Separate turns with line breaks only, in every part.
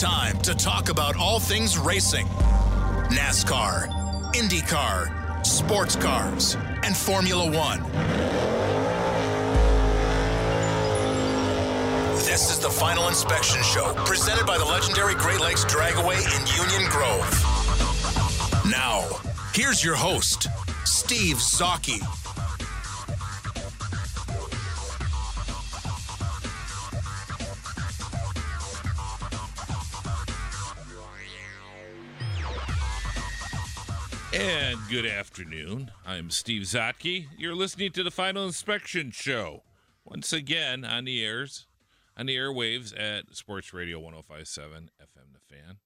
Time to talk about all things racing NASCAR, IndyCar, sports cars, and Formula One. This is the Final Inspection Show, presented by the legendary Great Lakes Dragaway in Union Grove. Now, here's your host, Steve Zocchi.
And good afternoon. I'm Steve Zotke. You're listening to the Final Inspection Show. Once again on the airs, on the airwaves at Sports Radio 1057 FM The Fan.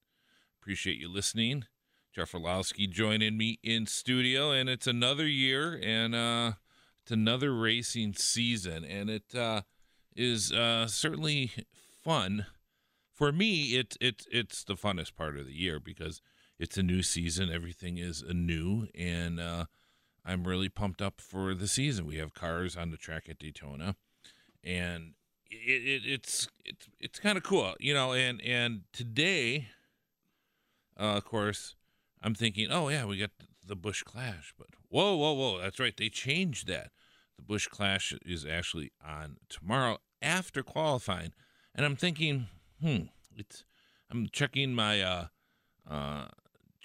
Appreciate you listening. Jeff Orlowski joining me in studio, and it's another year and uh, it's another racing season, and it uh, is uh, certainly fun. For me, it, it, it's the funnest part of the year because – it's a new season. Everything is anew, and uh, I'm really pumped up for the season. We have cars on the track at Daytona, and it, it, it's it's it's kind of cool, you know. And and today, uh, of course, I'm thinking, oh yeah, we got the Busch Clash, but whoa, whoa, whoa, that's right, they changed that. The Busch Clash is actually on tomorrow after qualifying, and I'm thinking, hmm, it's. I'm checking my uh, uh,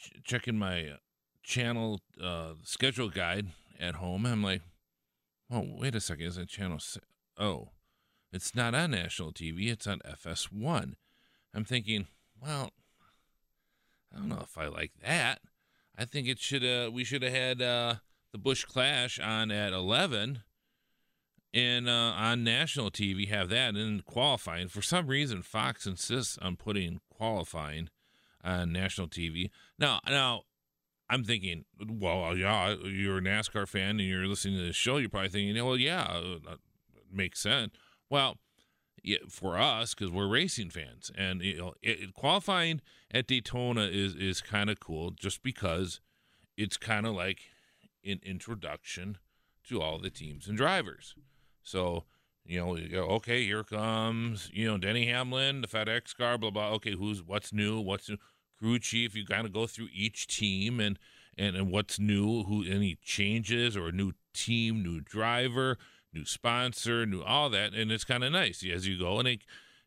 ch- checking my channel uh, schedule guide at home. I'm like, oh, wait a second, is that channel? Se- oh, it's not on national TV. It's on FS1. I'm thinking, well, I don't know if I like that. I think it should. Uh, we should have had uh, the Busch Clash on at 11, and uh, on national TV have that and qualifying. For some reason, Fox insists on putting qualifying on national TV. Now, now I'm thinking, well, uh, yeah, you're a NASCAR fan and you're listening to the show. You're probably thinking, well, yeah, uh, that makes sense. Well, yeah, for us, because we're racing fans, and you know, it, qualifying at Daytona is is kind of cool, just because it's kind of like an introduction to all the teams and drivers. So you know, you go, okay, here comes, you know, Denny Hamlin, the FedEx car, blah blah. Okay, who's what's new? What's new? Crew chief. You kind of go through each team and and and what's new, who any changes or a new team, new driver, new sponsor, new all that, and it's kind of nice as you go, and it,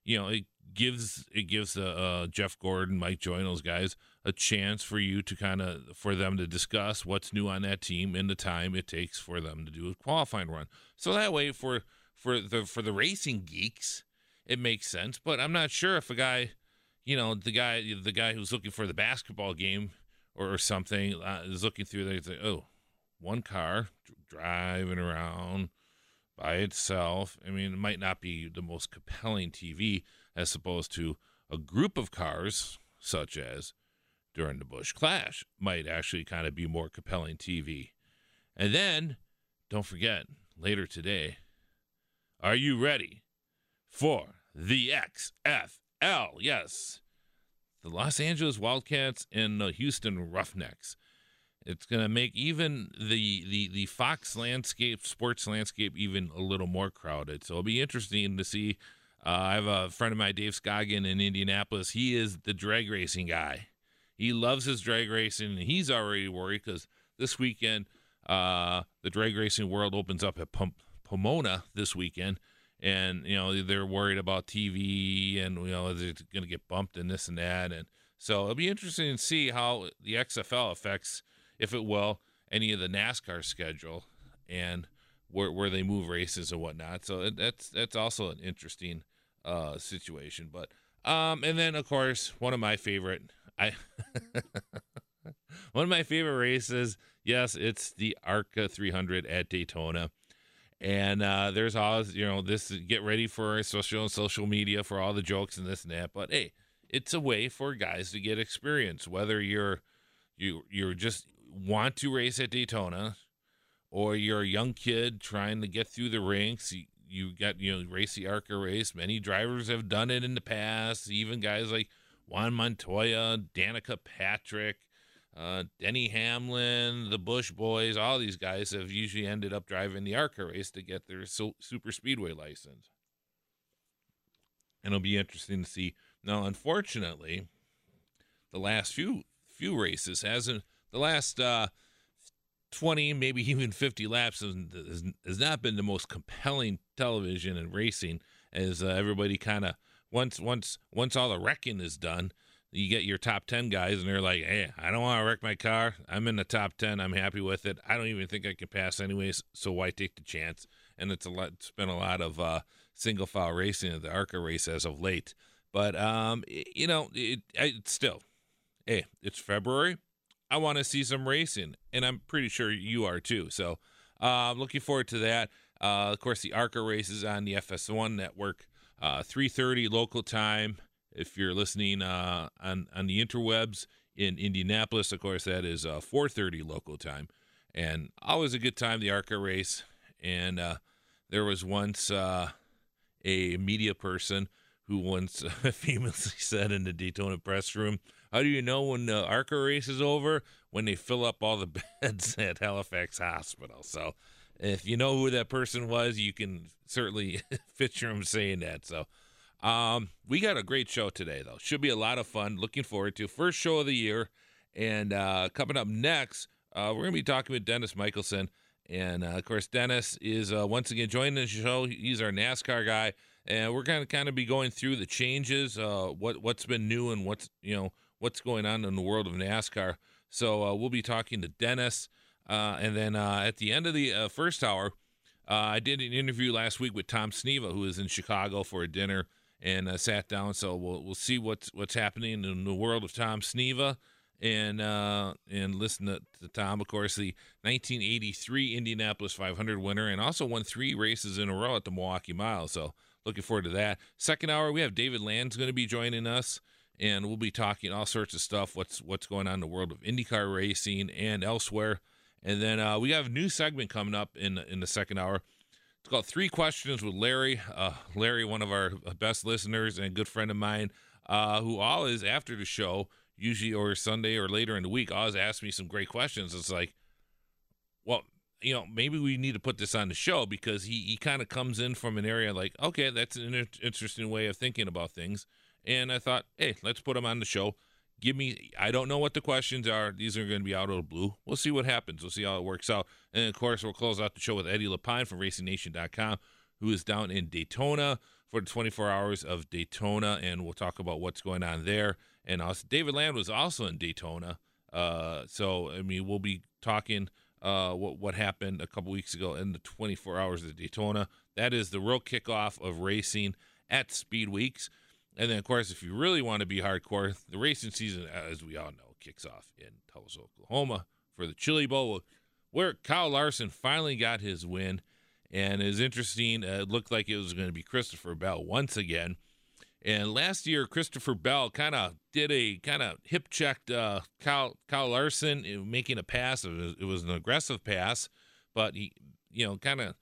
you know, it gives it gives the uh, Jeff Gordon, Mike Joy, those guys a chance for you to kind of for them to discuss what's new on that team in the time it takes for them to do a qualifying run. So that way for for the for the racing geeks, it makes sense. But I'm not sure if a guy, you know, the guy the guy who's looking for the basketball game or, or something uh, is looking through there. Like, oh, one car driving around by itself. I mean, it might not be the most compelling TV as opposed to a group of cars, such as during the Busch Clash, might actually kind of be more compelling TV. And then, don't forget, later today, are you ready for the XFL? Yes. The Los Angeles Wildcats and the Houston Roughnecks. It's going to make even the, the, the Fox landscape, sports landscape, even a little more crowded. So it'll be interesting to see. Uh, I have a friend of mine, Dave Scoggin in Indianapolis. He is the drag racing guy. He loves his drag racing, and he's already worried because this weekend uh, the drag racing world opens up at Pump Pomona this weekend, and you know they're worried about TV and you know they're going to get bumped and this and that, and so it'll be interesting to see how the XFL affects, if it will, any of the NASCAR schedule and where where they move races and whatnot. So that's that's also an interesting uh, situation. But um, and then of course one of my favorite I one of my favorite races. Yes, it's the ARCA 300 at Daytona. And uh, there's always, you know, this get ready for social social media for all the jokes and this and that. But hey, it's a way for guys to get experience. Whether you're you you're just want to race at Daytona, or you're a young kid trying to get through the ranks. You, you got you know race the ARCA race. Many drivers have done it in the past. Even guys like Juan Montoya, Danica Patrick, uh, Denny Hamlin, the Busch Boys, all these guys have usually ended up driving the ARCA race to get their super speedway license. And it'll be interesting to see. Now, unfortunately, the last few few races hasn't the last uh, 20, maybe even 50 laps has, has, not been the most compelling television and racing as uh, everybody kind of once once once all the wrecking is done you get your top 10 guys and they're like hey i don't want to wreck my car. I'm in the top 10 i'm happy with it. I don't even think i can pass anyways so why take the chance? And it's a lot it's been a lot of uh, single file racing at the arca race as of late. But um you know it, it still hey it's february. I want to see some racing and i'm pretty sure you are too. So uh, i'm looking forward to that. Uh, of course the arca race is on the fs1 network uh, 3.30 local time if you're listening uh, on on the interwebs in Indianapolis, of course, that is uh, 4:30 local time, and always a good time. The ARCA race, and uh, there was once uh, a media person who once famously said in the Daytona press room, "How do you know when the ARCA race is over? When they fill up all the beds at Halifax Hospital." So, if you know who that person was, you can certainly picture him saying that. So. Um, we got a great show today, though. Should be a lot of fun. Looking forward to first show of the year. And uh, coming up next, uh, we're going to be talking with Dennis Michelson. And uh, of course, Dennis is uh, once again joining the show. He's our NASCAR guy, and we're going to kind of be going through the changes, uh, what what's been new, and what's you know what's going on in the world of NASCAR. So uh, we'll be talking to Dennis, and then at the end of the first hour, I did an interview last week with Tom Sneva, who is in Chicago for a dinner and uh, sat down. So we'll we'll see what's what's happening in the world of Tom Sneva and uh, and listen to, to, Tom. Of course, the 1983 Indianapolis 500 winner, and also won three races in a row at the Milwaukee Mile. So looking forward to that. Second hour, we have David Land's going to be joining us, and we'll be talking all sorts of stuff. What's what's going on in the world of IndyCar racing and elsewhere. And then uh, we have a new segment coming up in in the second hour. It's called Three Questions with Larry. Uh, Larry, one of our best listeners and good friend of mine, uh, who always, after the show, usually or Sunday or later in the week, always asks me some great questions. It's like, well, you know, maybe we need to put this on the show because he, he kind of comes in from an area like, okay, that's an interesting way of thinking about things. And I thought, hey, let's put him on the show give me i don't know what the questions are. These are going to be out of the blue. We'll see what happens. We'll see how it works out. And of course we'll close out the show with eddie lapine from racingnation.com who is down in daytona for the 24 hours of daytona and we'll talk about what's going on there. And also david land was also in daytona uh, so i mean we'll be talking uh, what what happened a couple weeks ago in the 24 hours of daytona. That is the real kickoff of racing at speed weeks and then, of course, if you really want to be hardcore, the racing season, as we all know, kicks off in Tulsa, Oklahoma for the Chili Bowl, where Kyle Larson finally got his win. And it's interesting, uh, it looked like it was going to be Christopher Bell once again. And last year, Christopher Bell kind of did a kind of hip checked uh, Kyle, Kyle Larson making a pass. It was, it was, an aggressive pass, but he, you know, kind of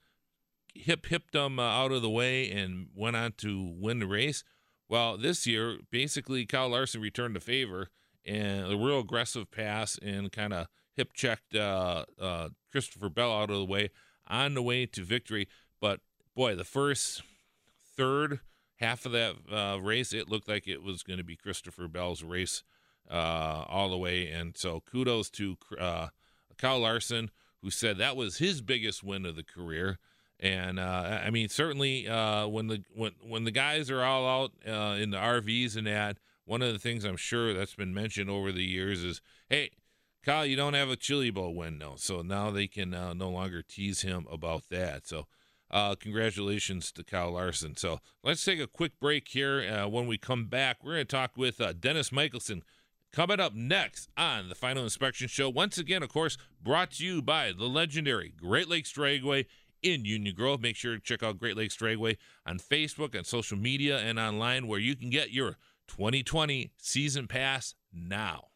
hip hipped him uh, out of the way and went on to win the race. Well, this year, basically, Kyle Larson returned the favor and a real aggressive pass and kind of hip checked uh, uh, Christopher Bell out of the way on the way to victory. But boy, the first third half of that uh, race, it looked like it was going to be Christopher Bell's race uh, all the way. And so kudos to uh, Kyle Larson, who said that was his biggest win of the career. And uh, I mean, certainly uh, when the when when the guys are all out uh, in the RVs and that, one of the things I'm sure that's been mentioned over the years is, hey, Kyle, you don't have a Chili Bowl win, no. So now they can uh, no longer tease him about that. So uh, congratulations to Kyle Larson. So let's take a quick break here. Uh, when we come back, we're going to talk with Dennis Michelson Coming up next on the Final Inspection Show, once again, of course, brought to you by the legendary Great Lakes Dragway in Union Grove. Make sure to check out Great Lakes Dragway on Facebook, and social media, and online where you can get your 2020 season pass now.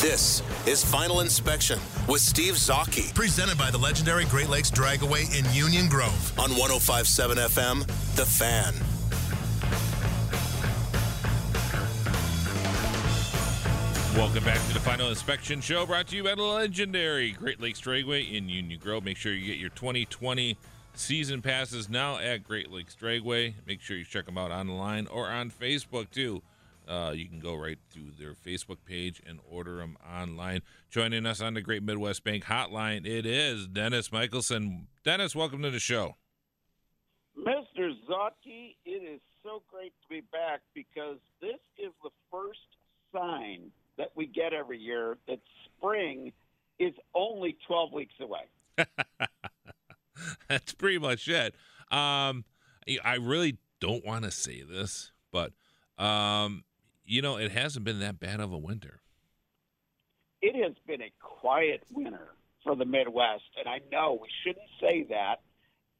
This is Final Inspection with Steve Zocchi, presented by the legendary Great Lakes Dragaway in Union Grove on 1057 FM, The Fan.
Welcome back to the Final Inspection Show, brought to you by the legendary Great Lakes Dragway in Union Grove. Make sure you get your 2020 season passes now at Great Lakes Dragway. Make sure you check them out online or on Facebook too. Uh, you can go right to their Facebook page and order them online. Joining us on the Great Midwest Bank Hotline, it is Dennis Michelson. Dennis, welcome to the show.
Mr. Zotke, it is so great to be back because this is the first sign that we get every year that spring is only 12 weeks away.
That's pretty much it. Um, I really don't want to say this, but um, you know, it hasn't been that bad of a winter.
It has been a quiet winter for the Midwest, and I know we shouldn't say that,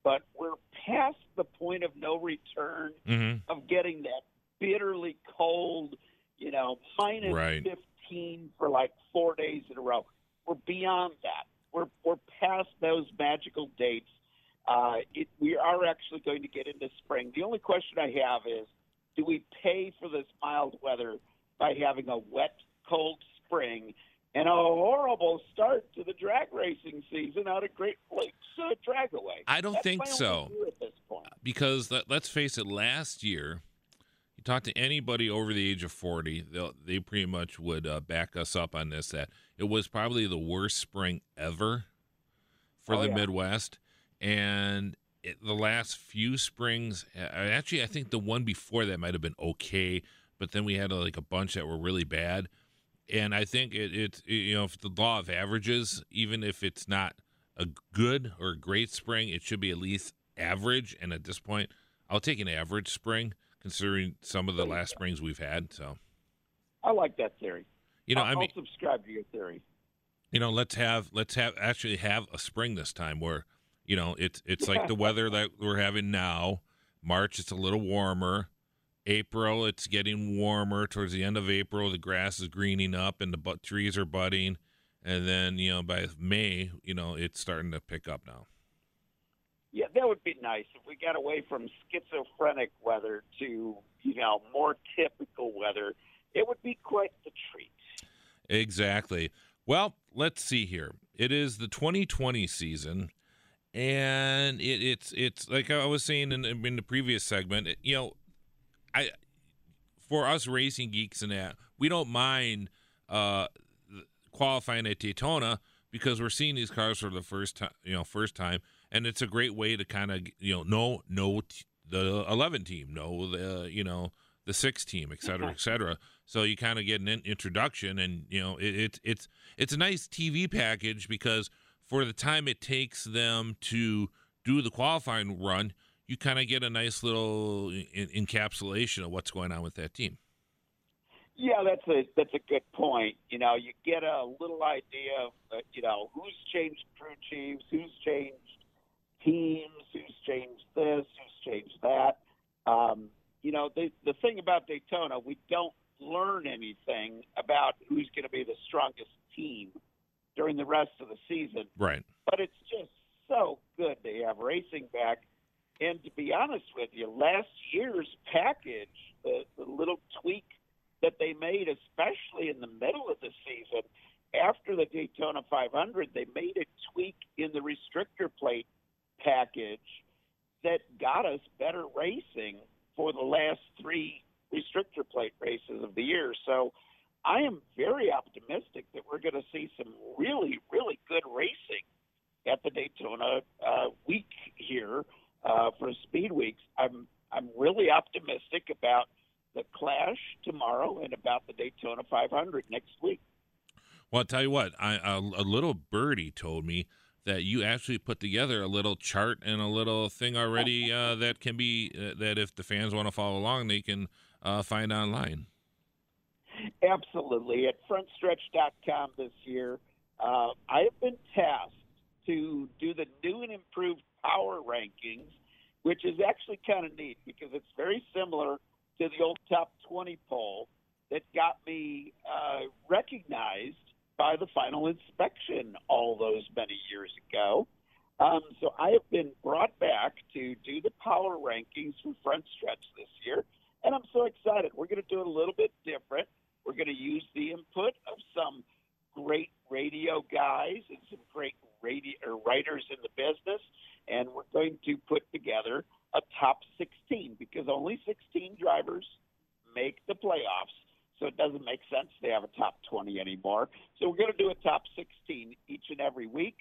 but we're past the point of no return
mm-hmm.
of getting that bitterly cold, you know, minus
right.
15 for like four days in a row. We're beyond that. We're we're past those magical dates. Uh, it, we are actually going to get into spring. The only question I have is, do we pay for this mild weather by having a wet, cold spring and a horrible start to the drag racing season out of Great Lakes uh, Dragaway?
I don't
That's
think so.
fear At this point.
Because let, let's face it, last year, talk to anybody over the age of 40, they'll, they pretty much would uh, back us up on this that it was probably the worst spring ever for
Oh,
the
yeah.
Midwest. And it, the last few springs, actually, I think the one before that might have been okay, but then we had uh, like a bunch that were really bad. And I think it, it, you know, if the law of averages, even if it's not a good or great spring, it should be at least average. And at this point, I'll take an average spring considering some of the last springs we've had. So,
I like that theory.
you know,
I'll,
I mean,
I'll subscribe to your theory.
you know, let's have let's have actually have a spring this time where you know it's it's like the weather that we're having now. March it's a little warmer. April it's getting warmer. Towards the end of April, the grass is greening up and the bu- trees are budding, and then you know by May, you know it's starting to pick up now.
That would be nice if we got away from schizophrenic weather to you know more typical weather. It would be quite the treat.
Exactly. Well, let's see here. It is the 2020 season, and it, it's it's like I was saying in, in the previous segment. It, you know, I for us racing geeks and that we don't mind uh, qualifying at Daytona because we're seeing these cars for the first time. You know, first time, and it's a great way to kind of you know know know the 11 team, know the you know the six team, et cetera, et cetera. So you kind of get an in- introduction, and you know it, it, it's it's a nice TV package because for the time it takes them to do the qualifying run, you kind of get a nice little in- encapsulation of what's going on with that team.
Yeah, that's a that's a good point. You know, you get a little idea of uh, you know who's changed crew chiefs, who's changed teams, who's changed this, who's changed that. Um, you know, the the thing about Daytona, we don't learn anything about who's going to be the strongest team during the rest of the season.
Right.
But it's just so good to have racing back. And to be honest with you, last year's package, the, the little tweak that they made, especially in the middle of the season, after the Daytona 500, they made a tweak in the restrictor plate package that got us better racing for the last three restrictor plate races of the year. So I am very optimistic that we're going to see some really, really good racing at the Daytona uh, week here uh, for Speed Weeks. I'm I'm really optimistic about the Clash tomorrow and about the Daytona 500 next week.
Well, I'll tell you what, I, a, a little birdie told me that you actually put together a little chart and a little thing already uh, that can be uh, that if the fans want to follow along, they can uh, find online.
Absolutely. At frontstretch.com this year, uh, I have been tasked to do the new and improved power rankings, which is actually kind of neat because it's very similar to the old top 20 poll that got me uh, recognized by the final inspection all those many years ago. Um, so I have been brought back to do the power rankings for Front Stretch this year, and I'm so excited. We're going to do it a little bit different. We're going to use the input of some great radio guys and some great radio writers in the business, and we're going to put together a top 16 because only 16 drivers make the playoffs so it doesn't make sense to have a top 20 anymore. So we're going to do a top 16 each and every week,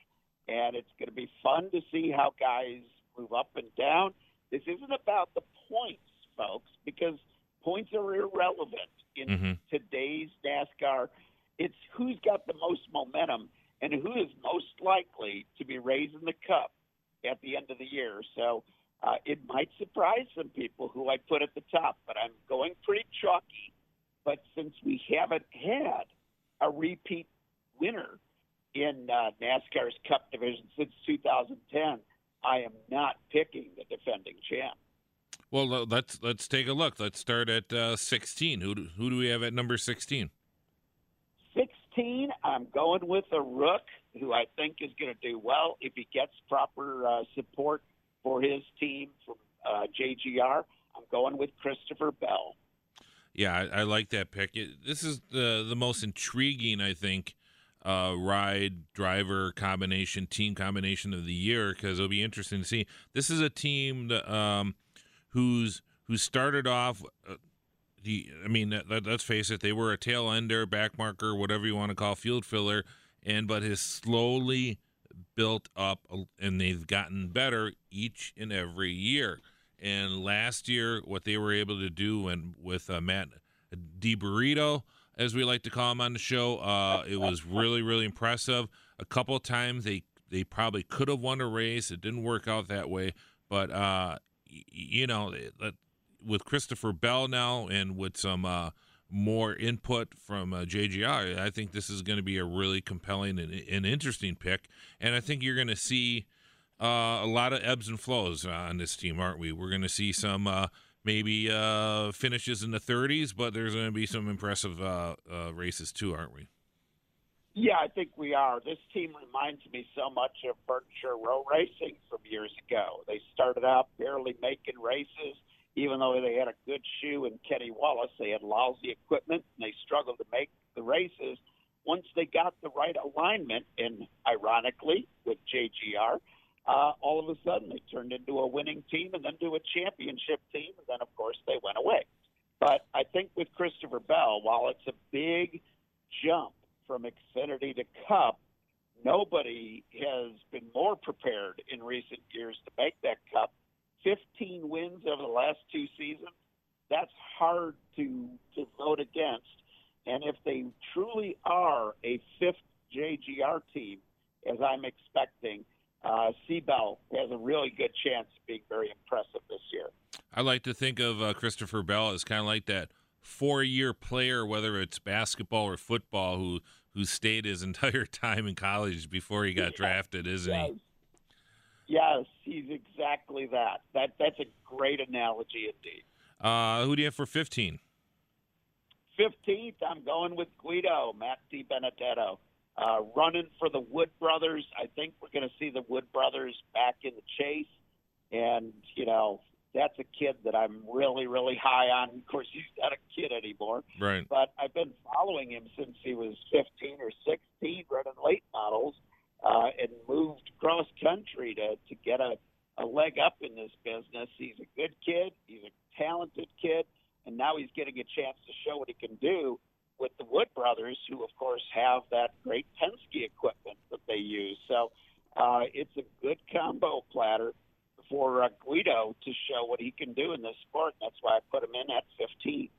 and it's going to be fun to see how guys move up and down. This isn't about the points, folks, because points are irrelevant in mm-hmm. today's NASCAR. It's who's got the most momentum and who is most likely to be raising the cup at the end of the year. So uh, it might surprise some people who I put at the top, but I'm going pretty chalky but since we haven't had a repeat winner in uh, NASCAR's Cup division since 2010, I am not picking the defending champ.
Well, let's let's take a look. Let's start at uh, 16. Who do, who do we have at number 16?
16, I'm going with a rook who I think is going to do well if he gets proper uh, support for his team from uh, JGR. I'm going with Christopher Bell.
Yeah, I, I like that pick. It, this is the the most intriguing, I think, uh, ride driver combination, team combination of the year because it'll be interesting to see. This is a team that, um, who's who started off. Uh, I mean, let, let's face it, they were a tail ender, back marker, whatever you want to call field filler, and but has slowly built up, and they've gotten better each and every year. And last year, what they were able to do, with uh, Matt DiBurrito, as we like to call him on the show, uh, it was really, really impressive. A couple times they they probably could have won a race. It didn't work out that way, but uh, you know, with Christopher Bell now and with some uh, more input from uh, JGR, I think this is going to be a really compelling and, and interesting pick. And I think you're going to see uh, a lot of ebbs and flows on this team, aren't we? We're going to see some uh, maybe uh, finishes in the 30s, but there's going to be some impressive uh, uh, races too, aren't we?
Yeah, I think we are. This team reminds me so much of Furniture Row Racing from years ago. They started out barely making races, even though they had a good shoe in Kenny Wallace. They had lousy equipment, and they struggled to make the races. Once they got the right alignment, and ironically, with JGR, uh, all of a sudden they turned into a winning team and then to a championship team, and then of course they went away. But I think with Christopher Bell, while it's a big jump from Xfinity to Cup, nobody has been more prepared in recent years to make that Cup. 15 wins over the last two seasons. That's hard to to vote against. And if they truly are a fifth JGR team, as I'm expecting, uh, has a really good chance of being very impressive this year.
I like to think of uh, Christopher Bell as kind of like that four-year player, whether it's basketball or football, who who stayed his entire time in college before he got drafted, isn't
yes.
he?
Yes, he's exactly that. That that's a great analogy indeed.
Uh, who do you have for fifteen?
Fifteenth, I'm going with Guido Matt DiBenedetto uh, running for the Wood brothers. I think we're going to see the Wood brothers back in the chase, and you know that's a kid that I'm really, really high on. Of course, he's not a kid anymore,
right?
But I've been following him since he was 15 or 16, running late models, uh, and moved cross country to to get a a leg up in this business. He's a good kid. He's a talented kid, and now he's getting a chance to show what he can do with the Wood brothers, who of course have that great Penske equipment that they use. So uh, it's a good combo platter for uh, Guido to show what he can do in this sport. That's why I put him in at 15.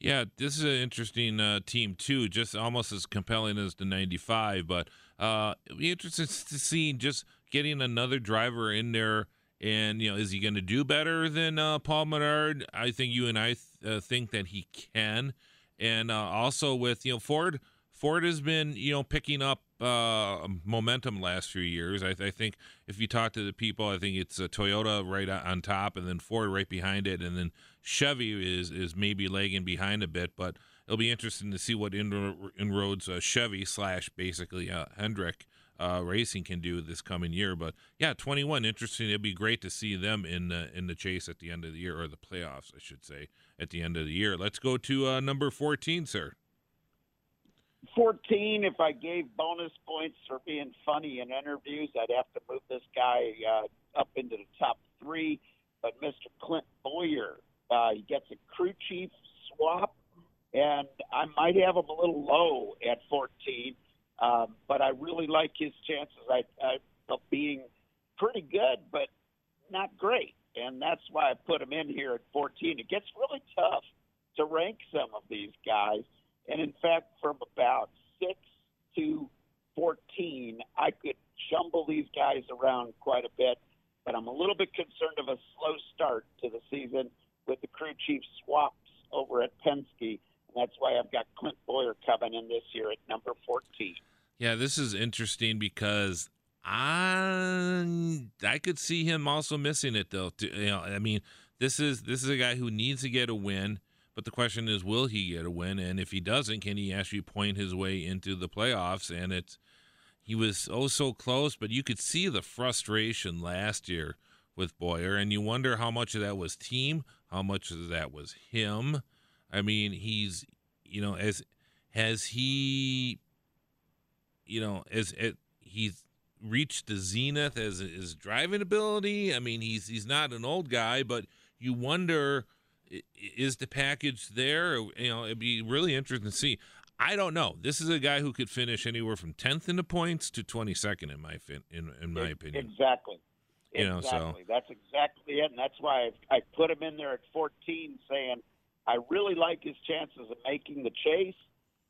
Yeah, this is an interesting uh, team too. Just almost as compelling as the '95, but uh, it'll be interesting to see just getting another driver in there. And you know, is he going to do better than uh, Paul Menard? I think you and I th- uh, think that he can. And uh, also with you know Ford, Ford has been you know picking up uh, momentum last few years. I, I, think if you talk to the people, I think it's a Toyota right on top, and then Ford right behind it, and then Chevy is is maybe lagging behind a bit. But it'll be interesting to see what inroads uh, Chevy slash basically uh, Hendrick uh, Racing can do this coming year. But yeah, 21, interesting. It'd be great to see them in the in the chase at the end of the year, or the playoffs, I should say, at the end of the year. Let's go to uh, number 14, sir.
14, if I gave bonus points for being funny in interviews, I'd have to move this guy uh, up into the top three. But Mr. Clint Bowyer, uh, he gets a crew chief swap, and I might have him a little low at 14. Um, but I really like his chances I, I, of being pretty good, but not great. And that's why I put him in here at 14. It gets really tough to rank some of these guys. And in fact, from about 6 to 14, I could jumble these guys around quite a bit. But I'm a little bit concerned of a slow start to the season with the crew chief swaps over at Penske that's why I've got Clint Bowyer coming in this year at number 14.
Yeah, this is interesting because I I could see him also missing it though. You know, I mean, this is this is a guy who needs to get a win, but the question is, will he get a win? And if he doesn't, can he actually point his way into the playoffs? And it's he was oh so close, but you could see the frustration last year with Bowyer, and you wonder how much of that was team, how much of that was him. I mean, he's you know as has he you know as, as he's reached the zenith as his driving ability. I mean, he's he's not an old guy, but you wonder is the package there? You know, it'd be really interesting to see. I don't know. This is a guy who could finish anywhere from 10th in the points to 22nd in my fin- in in my opinion.
Exactly.
You know,
exactly.
so
that's exactly it, and that's why I, I put him in there at 14, saying I really like his chances of making the chase,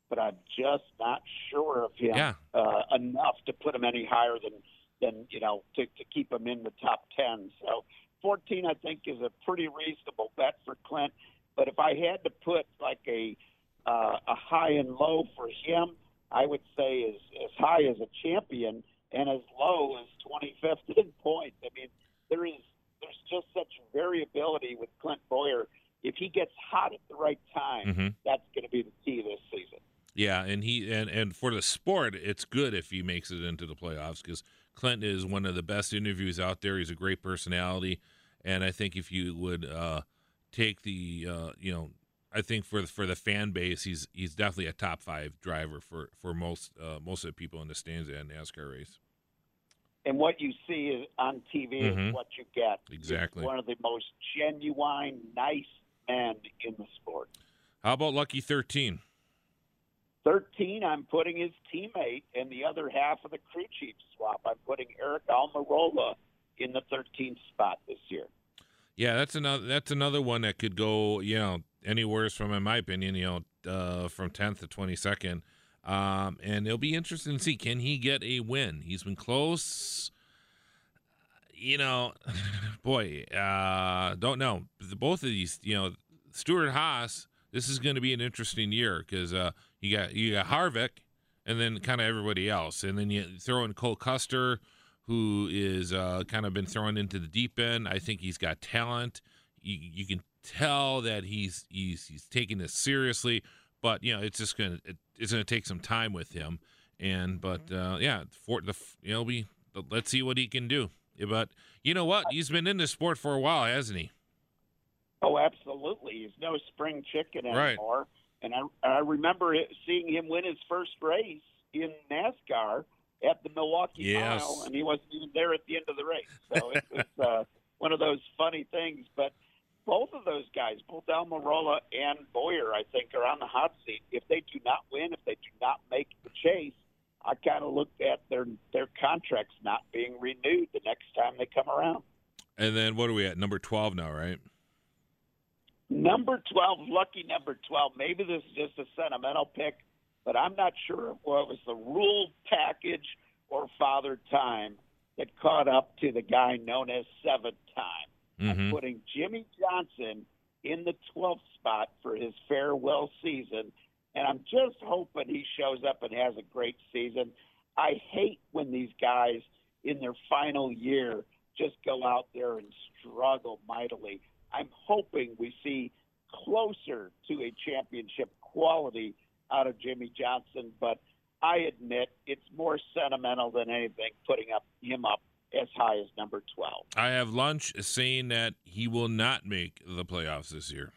but I'm just not sure of him
yeah.
uh, enough to put him any higher than than you know to, to keep him in the top ten. So 14, I think, is a pretty reasonable bet for Clint. But if I had to put like a uh, a high and low for him, I would say as as high as a champion and as low as 25th in points. I mean, there is there's just such variability with Clint Bowyer if he gets hot at the right time,
mm-hmm.
that's going to be the key this season.
Yeah, and he and and for the sport, it's good if he makes it into the playoffs because Clinton is one of the best interviews out there. He's a great personality, and I think if you would uh, take the uh, you know, I think for the, for the fan base, he's he's definitely a top five driver for for most uh, most of the people in the stands at a NASCAR race.
And what you see on TV
mm-hmm.
is what you get.
Exactly,
one of the most genuine, nice and in the sport.
How about Lucky 13?
13, I'm putting his teammate in the other half of the crew chief swap. I'm putting Aric Almirola in the 13th spot this year.
Yeah, that's another that's another one that could go, you know, anywhere from, in my opinion, you know, uh, from 10th to 22nd. Um, and it'll be interesting to see can he get a win. He's been close. You know, boy, uh, don't know. Both of these, you know, Stewart-Haas. This is going to be an interesting year because uh, you got you got Harvick, and then kind of everybody else, and then you throw in Cole Custer, who is uh, kind of been thrown into the deep end. I think he's got talent. You, you can tell that he's he's he's taking this seriously, but you know it's just gonna it, it's gonna take some time with him. And but uh, yeah, for the you know we let's see what he can do. But you know what? He's been in this sport for a while, hasn't he?
Oh, absolutely. He's no spring chicken anymore.
Right.
And I, I remember it, seeing him win his first race in NASCAR at the Milwaukee
yes.
Mile, and he wasn't even there at the end of the race. So it was uh, one of those funny things. But both of those guys, both Almirola and Bowyer, I think, are on the hot seat. If they do not win, if they do not make the chase, I kind of looked at their their contracts not being renewed the next time they come around.
And then what are we at? Number twelve now, right?
Number 12, lucky number 12. Maybe this is just a sentimental pick, but I'm not sure if it was the rule package or father time that caught up to the guy known as seven time.
Mm-hmm.
I'm putting Jimmie Johnson in the 12th spot for his farewell season, and I'm just hoping he shows up and has a great season. I hate when these guys in their final year just go out there and struggle mightily. I'm hoping we see closer to a championship quality out of Jimmie Johnson, but I admit it's more sentimental than anything putting up him up as high as number 12.
I have lunch saying that he will not make the playoffs this year.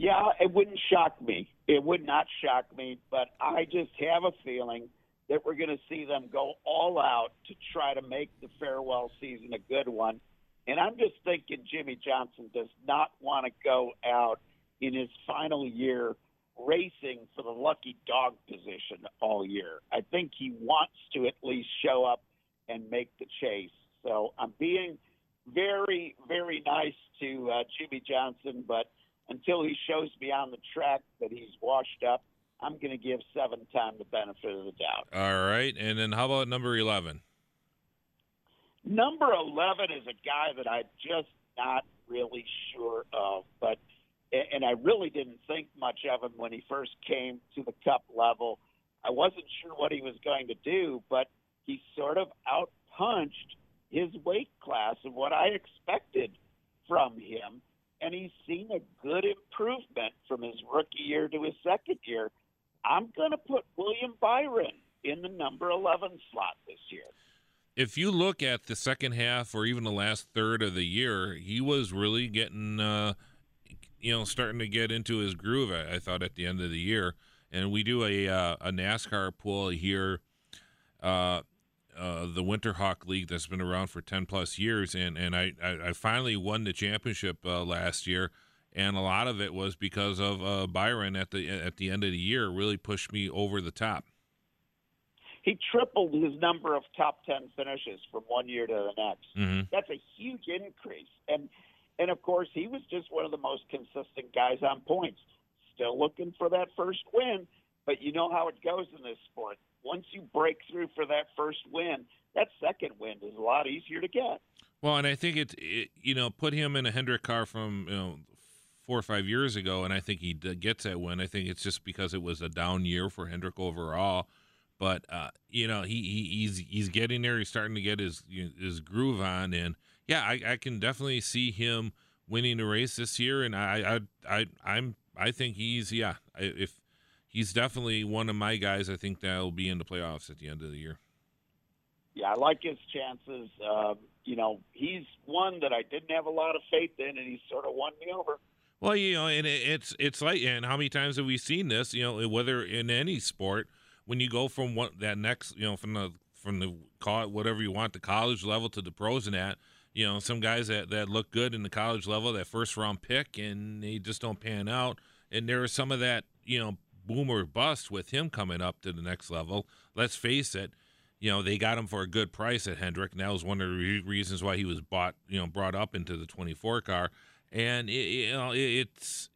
Yeah, it wouldn't shock me. It would not shock me, but I just have a feeling that we're going to see them go all out to try to make the farewell season a good one. And I'm just thinking Jimmie Johnson does not want to go out in his final year racing for the lucky dog position all year. I think he wants to at least show up and make the chase. So I'm being very, very nice to uh, Jimmie Johnson, but until he shows me on the track that he's washed up, I'm going to give seven time the benefit of the doubt.
All right. And then how about number 11?
Number 11 is a guy that I'm just not really sure of, but and I really didn't think much of him when he first came to the cup level. I wasn't sure what he was going to do, but he sort of outpunched his weight class and what I expected from him. And he's seen a good improvement from his rookie year to his second year. I'm going to put William Byron in the number 11 slot this year.
If you look at the second half or even the last third of the year, he was really getting, uh, you know, starting to get into his groove. I, I, thought at the end of the year, and we do a uh, a NASCAR pool here, uh, uh, the Winterhawk League that's been around for ten plus years, and and I I, I finally won the championship uh, last year, and a lot of it was because of uh, Byron at the at the end of the year really pushed me over the top
he tripled his number of top 10 finishes from one year to the next.
Mm-hmm.
That's a huge increase. And and of course, he was just one of the most consistent guys on points. Still looking for that first win, but you know how it goes in this sport. Once you break through for that first win, that second win is a lot easier to get.
Well, and I think it's it, you know put him in a Hendrick car from you know four or five years ago, and I think he gets that win. I think it's just because it was a down year for Hendrick overall but uh, you know he, he, he's he's getting there. He's starting to get his his groove on, and yeah, I, I can definitely see him winning the race this year. And I I I I'm I think he's yeah if he's definitely one of my guys. I think that'll be in the playoffs at the end of the year.
Yeah, I like his chances. Um, you know, he's one that I didn't have a lot of faith in, and he sort of won me over.
Well, you know, and it's it's like, and how many times have we seen this? You know, whether in any sport when you go from what that next, you know, from the from the call whatever you want, the college level to the pros and that, you know, some guys that that look good in the college level, that first round pick, and they just don't pan out. And there is some of that, you know, boomer bust with him coming up to the next level. Let's face it, you know, they got him for a good price at Hendrick, and that was one of the reasons why he was bought, you know, brought up into the 24 car. And it, you know, it, it's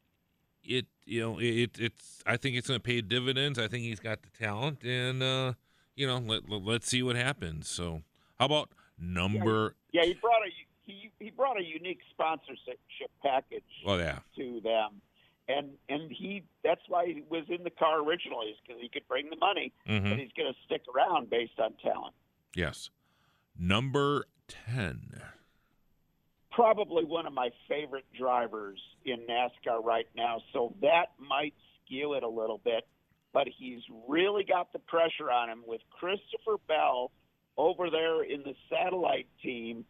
it you know it it's I think it's going to pay dividends. I think he's got the talent, and uh, you know let, let us see what happens. So how about number?
Yeah, yeah, he brought a he he brought a unique sponsorship package.
Oh yeah.
To them, and and he that's why he was in the car originally, because he could bring the money,
mm-hmm.
and he's going to stick around based on talent.
Yes, number ten
probably one of my favorite drivers in NASCAR right now. So that might skew it a little bit, but he's really got the pressure on him with Christopher Bell over there in the satellite team.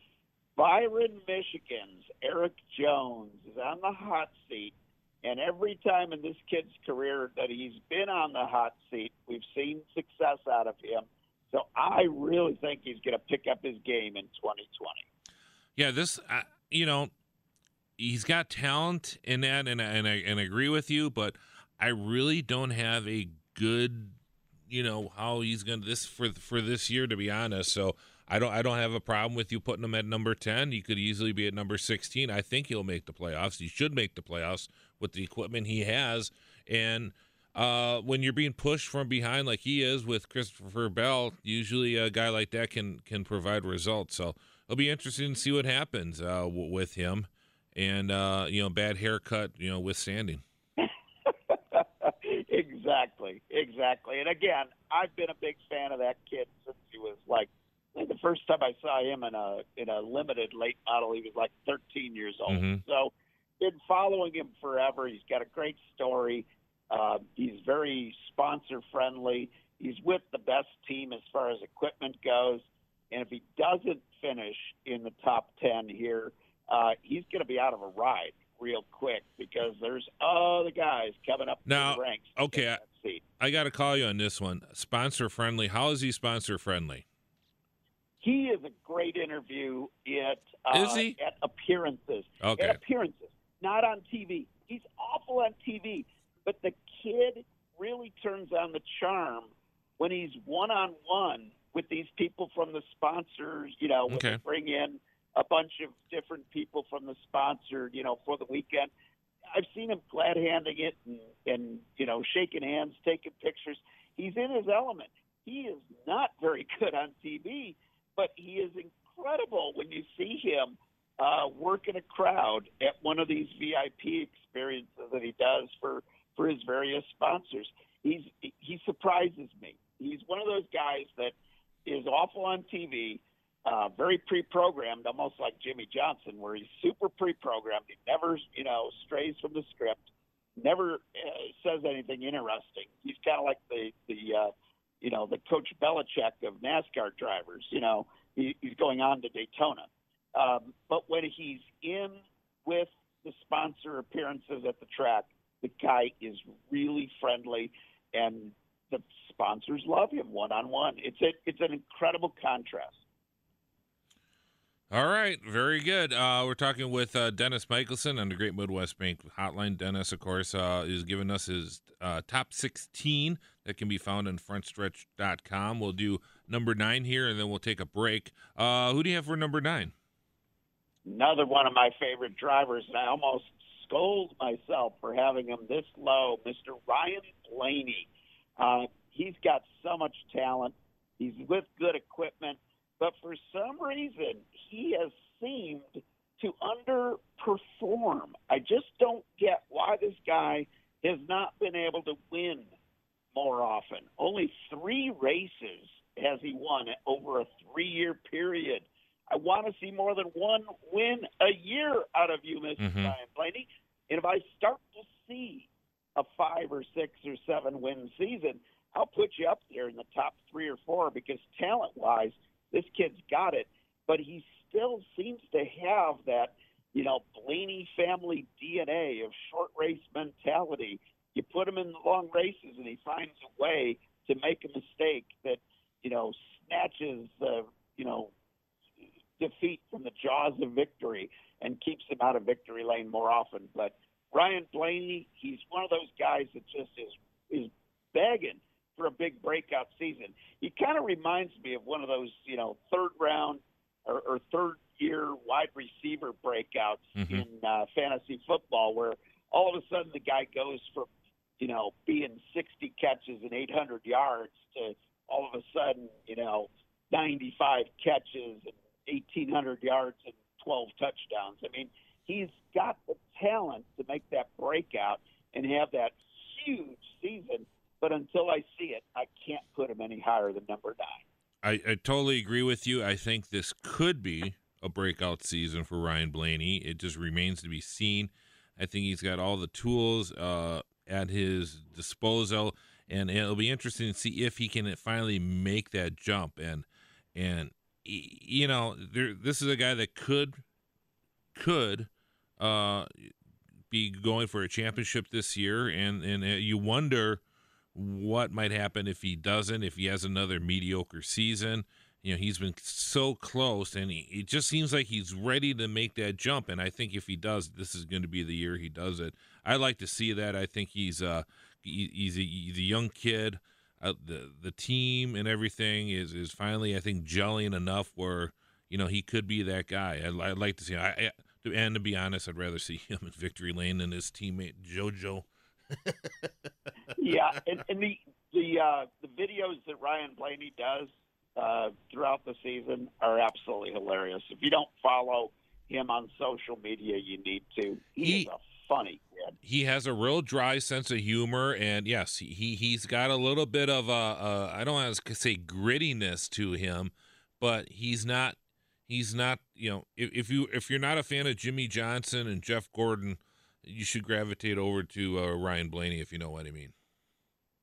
Byron, Michigan's Erik Jones is on the hot seat. And every time in this kid's career that he's been on the hot seat, we've seen success out of him. So I really think he's going to pick up his game in 2020.
Yeah, this uh, you know, he's got talent in that, and and I and I agree with you, but I really don't have a good, you know, how he's going to this for for this year to be honest. So I don't I don't have a problem with you putting him at number 10. He could easily be at number 16. I think he'll make the playoffs. He should make the playoffs with the equipment he has. And uh, when you're being pushed from behind like he is with Christopher Bell, usually a guy like that can can provide results. So it'll be interesting to see what happens uh, w- with him. And uh, you know, bad haircut, you know, withstanding.
exactly, exactly. And again, I've been a big fan of that kid since he was like the first time I saw him in a in a limited late model. He was like 13 years old.
Mm-hmm.
So been following him forever. He's got a great story. Uh, he's very sponsor friendly. He's with the best team as far as equipment goes. And if he doesn't finish in the top 10 here, uh, he's going to be out of a ride real quick because there's other guys coming up
now,
the ranks.
Okay, I, I got to call you on this one. Sponsor friendly. How is he sponsor friendly?
He is a great interview at uh,
is he?
at appearances.
Okay.
At appearances, not on TV. He's awful on TV, but the kid really turns on the charm when he's one on one with these people from the sponsors. You know, when
Okay.
they bring in a bunch of different people from the sponsor. You know, for the weekend. I've seen him glad handing it and, and you know shaking hands, taking pictures. He's in his element. He is not very good on TV, but he is incredible when you see him uh, work in a crowd at one of these VIP experiences that he does for for his various sponsors. He's he surprises me. He's one of those guys that is awful on TV, uh, very pre-programmed, almost like Jimmie Johnson, where he's super pre-programmed. He never, you know, strays from the script, never uh, says anything interesting. He's kind of like the the uh, you know the Coach Belichick of NASCAR drivers. You know, he, he's going on to Daytona, um, but when he's in with the sponsor appearances at the track, the guy is really friendly, and the sponsors love him one on one. It's a it's an incredible contrast.
All right, very good. Uh, we're talking with uh, Dennis Michelson on the Great Midwest Bank Hotline. Dennis, of course, uh, is giving us his uh, top 16 that can be found on frontstretch.com. We'll do number nine here, and then we'll take a break. Uh, who do you have for number nine?
Another one of my favorite drivers, and I almost scold myself for having him this low, Mr. Ryan Blaney. Uh, he's got so much talent. He's with good equipment, but for some reason, he has seemed to underperform. I just don't get why this guy has not been able to win more often. Only three races has he won over a three year period. I want to see more than one win a year out of you, mister
Mhm.
Ryan Blaney. And if I start to see a five or six or seven win season, I'll put you up there in the top three or four because talent wise, this kid's got it. But he still seems to have that, you know, Blaney family DNA of short race mentality. You put him in the long races and he finds a way to make a mistake that, you know, snatches the, you know, defeat from the jaws of victory and keeps him out of victory lane more often. But Ryan Blaney, he's one of those guys that just is is begging for a big breakout season. He kind of reminds me of one of those, you know, third round or, or third year wide receiver breakouts
Mhm.
in uh, fantasy football, where all of a sudden the guy goes from, you know, being 60 catches and 800 yards to all of a sudden, you know, 95 catches and 1,800 yards and 12 touchdowns. I mean, he's got the talent to make that breakout and have that huge season. But until I see it, I can't put him any higher than number nine.
I, I totally agree with you. I think this could be a breakout season for Ryan Blaney. It just remains to be seen. I think he's got all the tools uh, at his disposal, and it'll be interesting to see if he can finally make that jump. And and you know, there, this is a guy that could could uh, be going for a championship this year, and and uh, you wonder what might happen if he doesn't, if he has another mediocre season. You know, he's been so close, and he, it just seems like he's ready to make that jump. And I think if he does, this is going to be the year he does it. I like to see that. I think he's uh he, he's a, he's a young kid. Uh, the the team and everything is is finally I think gelling enough where you know he could be that guy. I'd, I'd like to see. I, I and to be honest, I'd rather see him in victory lane than his teammate JoJo.
yeah, and, and the the uh, the videos that Ryan Blaney does uh, throughout the season are absolutely hilarious. If you don't follow him on social media, you need to. He, he funny kid.
He has a real dry sense of humor, and yes, he he's got a little bit of a, a I don't want to say grittiness to him, but he's not he's not you know if, if you if you're not a fan of Jimmie Johnson and Jeff Gordon, you should gravitate over to uh, Ryan Blaney if you know what I mean.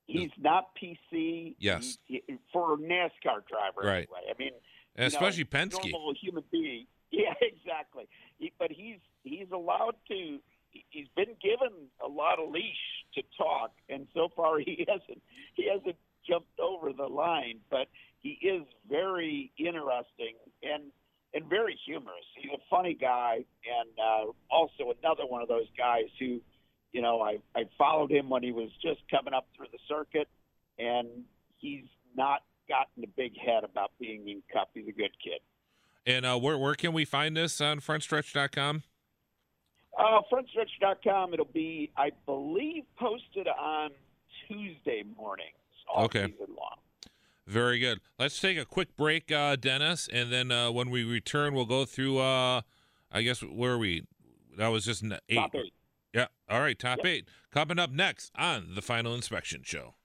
He's not PC.
Yes,
he, for a NASCAR driver.
Right.
Anyway. I mean,
especially
know,
Penske.
Normal human being. Yeah, exactly. He, but he's he's allowed to. He's been given a lot of leash to talk, and so far he hasn't he hasn't jumped over the line. But he is very interesting and and very humorous. He's a funny guy, and uh, also another one of those guys who, you know, I I followed him when he was just coming up through the circuit, and he's not gotten a big head about being in Cup. He's a good kid.
And uh, where where can we find this on frontstretch.com?
Uh, frontstretch.com. It'll be, I believe, posted on Tuesday mornings. All
okay.
Season long.
Very good. Let's take a quick break, uh, Dennis, and then uh, when we return, we'll go through. Uh, I guess where are we? That was just eight.
Top eight.
Yeah. All right. Top yep. eight coming up next on the Final Inspection Show.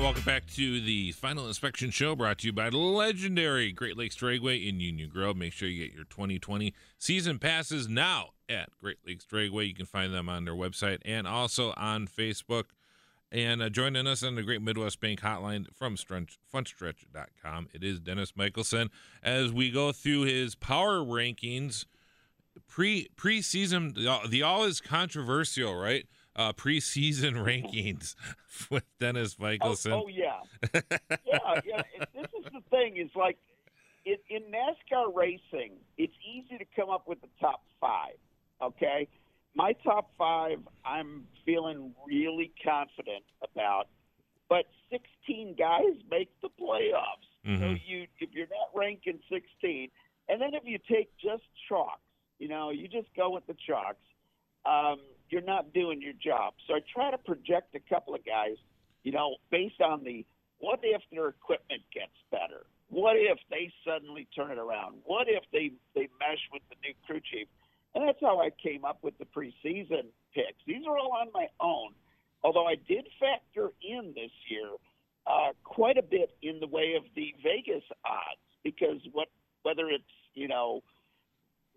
Welcome back to the Final Inspection Show brought to you by legendary Great Lakes Dragway in Union Grove. Make sure you get your 2020 season passes now at Great Lakes Dragway. You can find them on their website and also on Facebook. And uh, joining us on the Great Midwest Bank Hotline from Frontstretch.com, it is Dennis Michelson as we go through his power rankings pre preseason. The all is controversial, right? Uh, preseason rankings with Dennis Michelson.
Oh, oh yeah, yeah, yeah. this is the thing: is like it, in NASCAR racing, it's easy to come up with the top five. Okay, my top five, I'm feeling really confident about. But 16 guys make the playoffs.
Mm-hmm.
So you, if you're not ranking 16, and then if you take just chalks, you know, you just go with the chalks. Um, you're not doing your job. So I try to project a couple of guys, you know, based on the what if their equipment gets better? What if they suddenly turn it around? What if they they mesh with the new crew chief? And that's how I came up with the preseason picks. These are all on my own. Although I did factor in this year uh, quite a bit in the way of the Vegas odds because what whether it's you know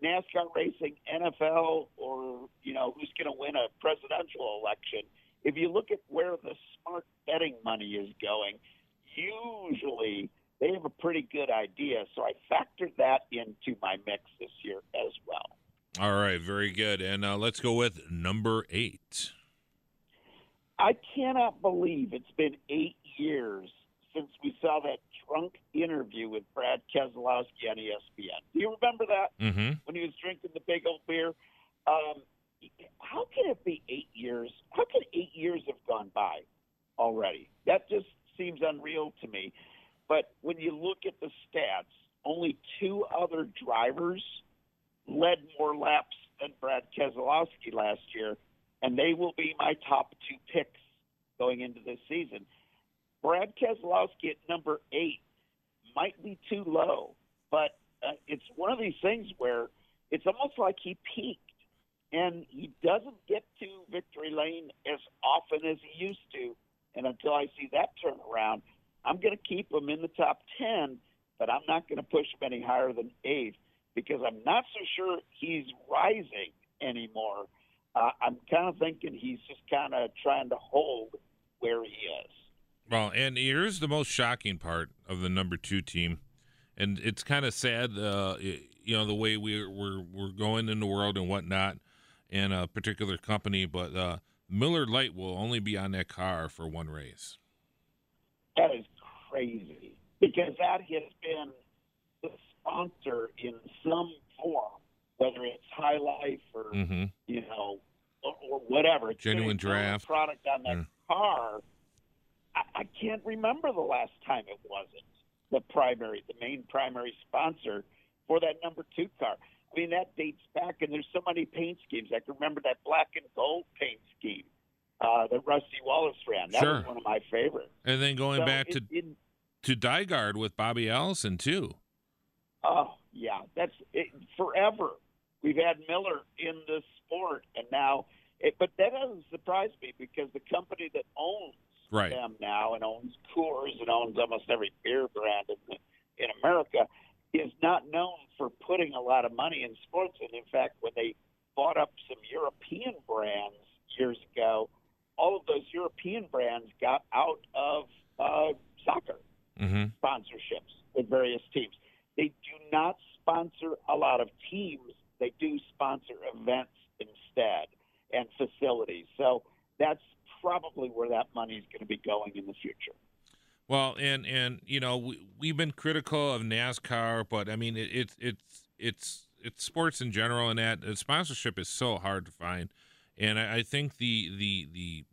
NASCAR racing, NFL, or know who's going to win a presidential election. If you look at where the smart betting money is going, usually they have a pretty good idea. So I factored that into my mix this year as well.
All right, very good. And uh, let's go with number eight.
I cannot believe it's been eight years since we saw that drunk interview with Brad Keselowski on ESPN. Do you remember that?
Mm-hmm.
When he was drinking the big old beer? Um, how can it be eight years? How can eight years have gone by already? That just seems unreal to me. But when you look at the stats, only two other drivers led more laps than Brad Keselowski last year, and they will be my top two picks going into this season. Brad Keselowski at number eight might be too low, but uh, it's one of these things where it's almost like he peaked and he doesn't get to victory lane as often as he used to. And until I see that turn around, I'm going to keep him in the top 10, but I'm not going to push him any higher than eighth because I'm not so sure he's rising anymore. Uh, I'm kind of thinking he's just kind of trying to hold where he is.
Well, and here's the most shocking part of the number two team, and it's kind of sad, uh, you know, the way we're we're we're going in the world and whatnot. And a particular company, but uh, Miller Lite will only be on that car for one race.
That is crazy because that has been the sponsor in some form, whether it's High Life or
Mm-hmm.
you know or, or whatever. It's
Genuine Draft.
product on that
Yeah.
car. I, I can't remember the last time it wasn't the primary, the main primary sponsor for that number two car. I mean, that dates back, and there's so many paint schemes. I can remember that black and gold paint scheme uh, that Rusty Wallace ran. That
Sure.
was one of my favorites.
And then going
So
back
it-
to
it,
to DiGard with Bobby Allison too.
Oh yeah, that's it, forever. We've had Miller in the sport, and now, it, but that doesn't surprise me because the company that owns
Right.
them now and owns Coors and owns almost every beer brand in, in America is not known for putting a lot of money in sports. And in fact, when they bought up some European brands years ago, all of those European brands got out of uh, soccer
Mm-hmm.
sponsorships with various teams. They do not sponsor a lot of teams. They do sponsor events instead and facilities. So that's probably where that money is going to be going in the future.
Well, and and you know we, we've been critical of NASCAR, but I mean it, it's it's it's it's sports in general, and that sponsorship is so hard to find. And I, I think the the the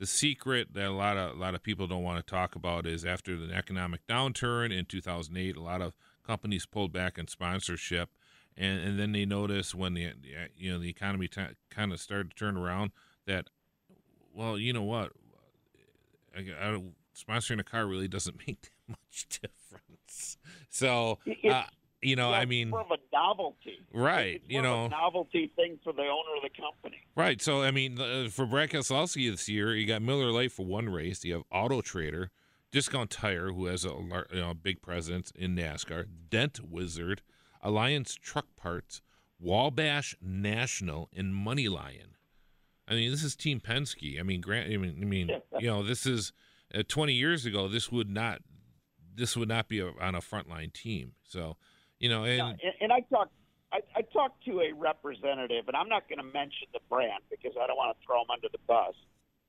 the secret that a lot of a lot of people don't want to talk about is after the economic downturn in 2008, a lot of companies pulled back in sponsorship, and and then they noticed when the the, you know the economy t- kind of started to turn around that well you know what I, I, sponsoring a car really doesn't make that much difference. So, uh, you know,
Yeah,
I mean,
more of a novelty,
Right,
It's
you know.
a novelty thing for the owner of the company.
right. So, I mean, uh, for Brad Keselowski this year, you got Miller Lite for one race. You have Auto Trader, Discount Tire, who has a you know, big presence in NASCAR, Dent Wizard, Alliance Truck Parts, Wabash National, and MoneyLion. I mean, this is Team Penske. I mean, Grant. I mean, I mean, you know, this is uh, 20 years ago. This would not, this would not be a, on a frontline team. So, you know, and
and, and I talked. I, I talked to a representative, and I'm not going to mention the brand because I don't want to throw them under the bus.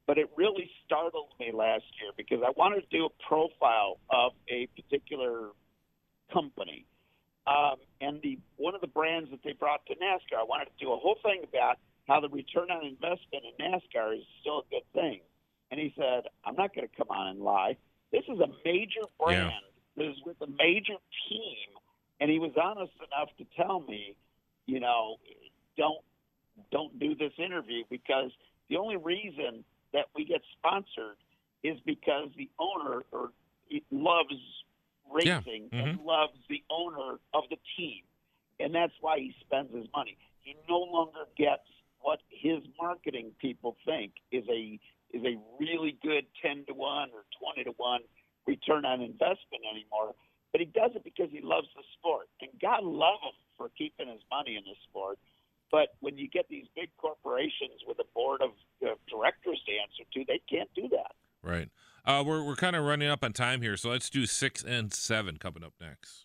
But it really startled me last year because I wanted to do a profile of a particular company, um, and the one of the brands that they brought to NASCAR. I wanted to do a whole thing about how the return on investment in NASCAR is still a good thing. And he said, "I'm not going to come on and lie. This is a major brand. This is with a major team." And he was honest enough to tell me, you know, don't don't do this interview because the only reason that we get sponsored is because the owner or loves
Yeah.
racing mm-hmm. and loves the owner of the team, and that's why he spends his money. He no longer gets what his marketing people think is a is a really good ten to one or twenty to one return on investment anymore. But he does it because he loves the sport, and God love him for keeping his money in the sport. But when you get these big corporations with a board of uh, directors to answer to, they can't do that.
right. Uh, we're we're kind of running up on time here, so let's do six and seven coming up next.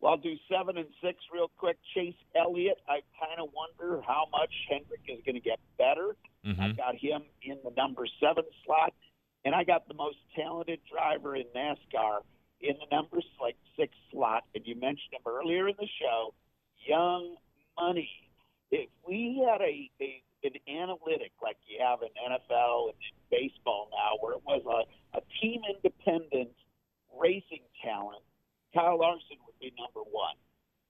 Well, I'll do seven and six real quick. Chase Elliott, I kind of wonder how much Hendrick is going to get better.
Mm-hmm.
I got him in the number seven slot, and I got the most talented driver in NASCAR in the number like six slot. And you mentioned him earlier in the show, Young Money. If we had a, a an analytic like you have in NFL and baseball now, where it was a, a team independent racing talent, Kyle Larson would be number one.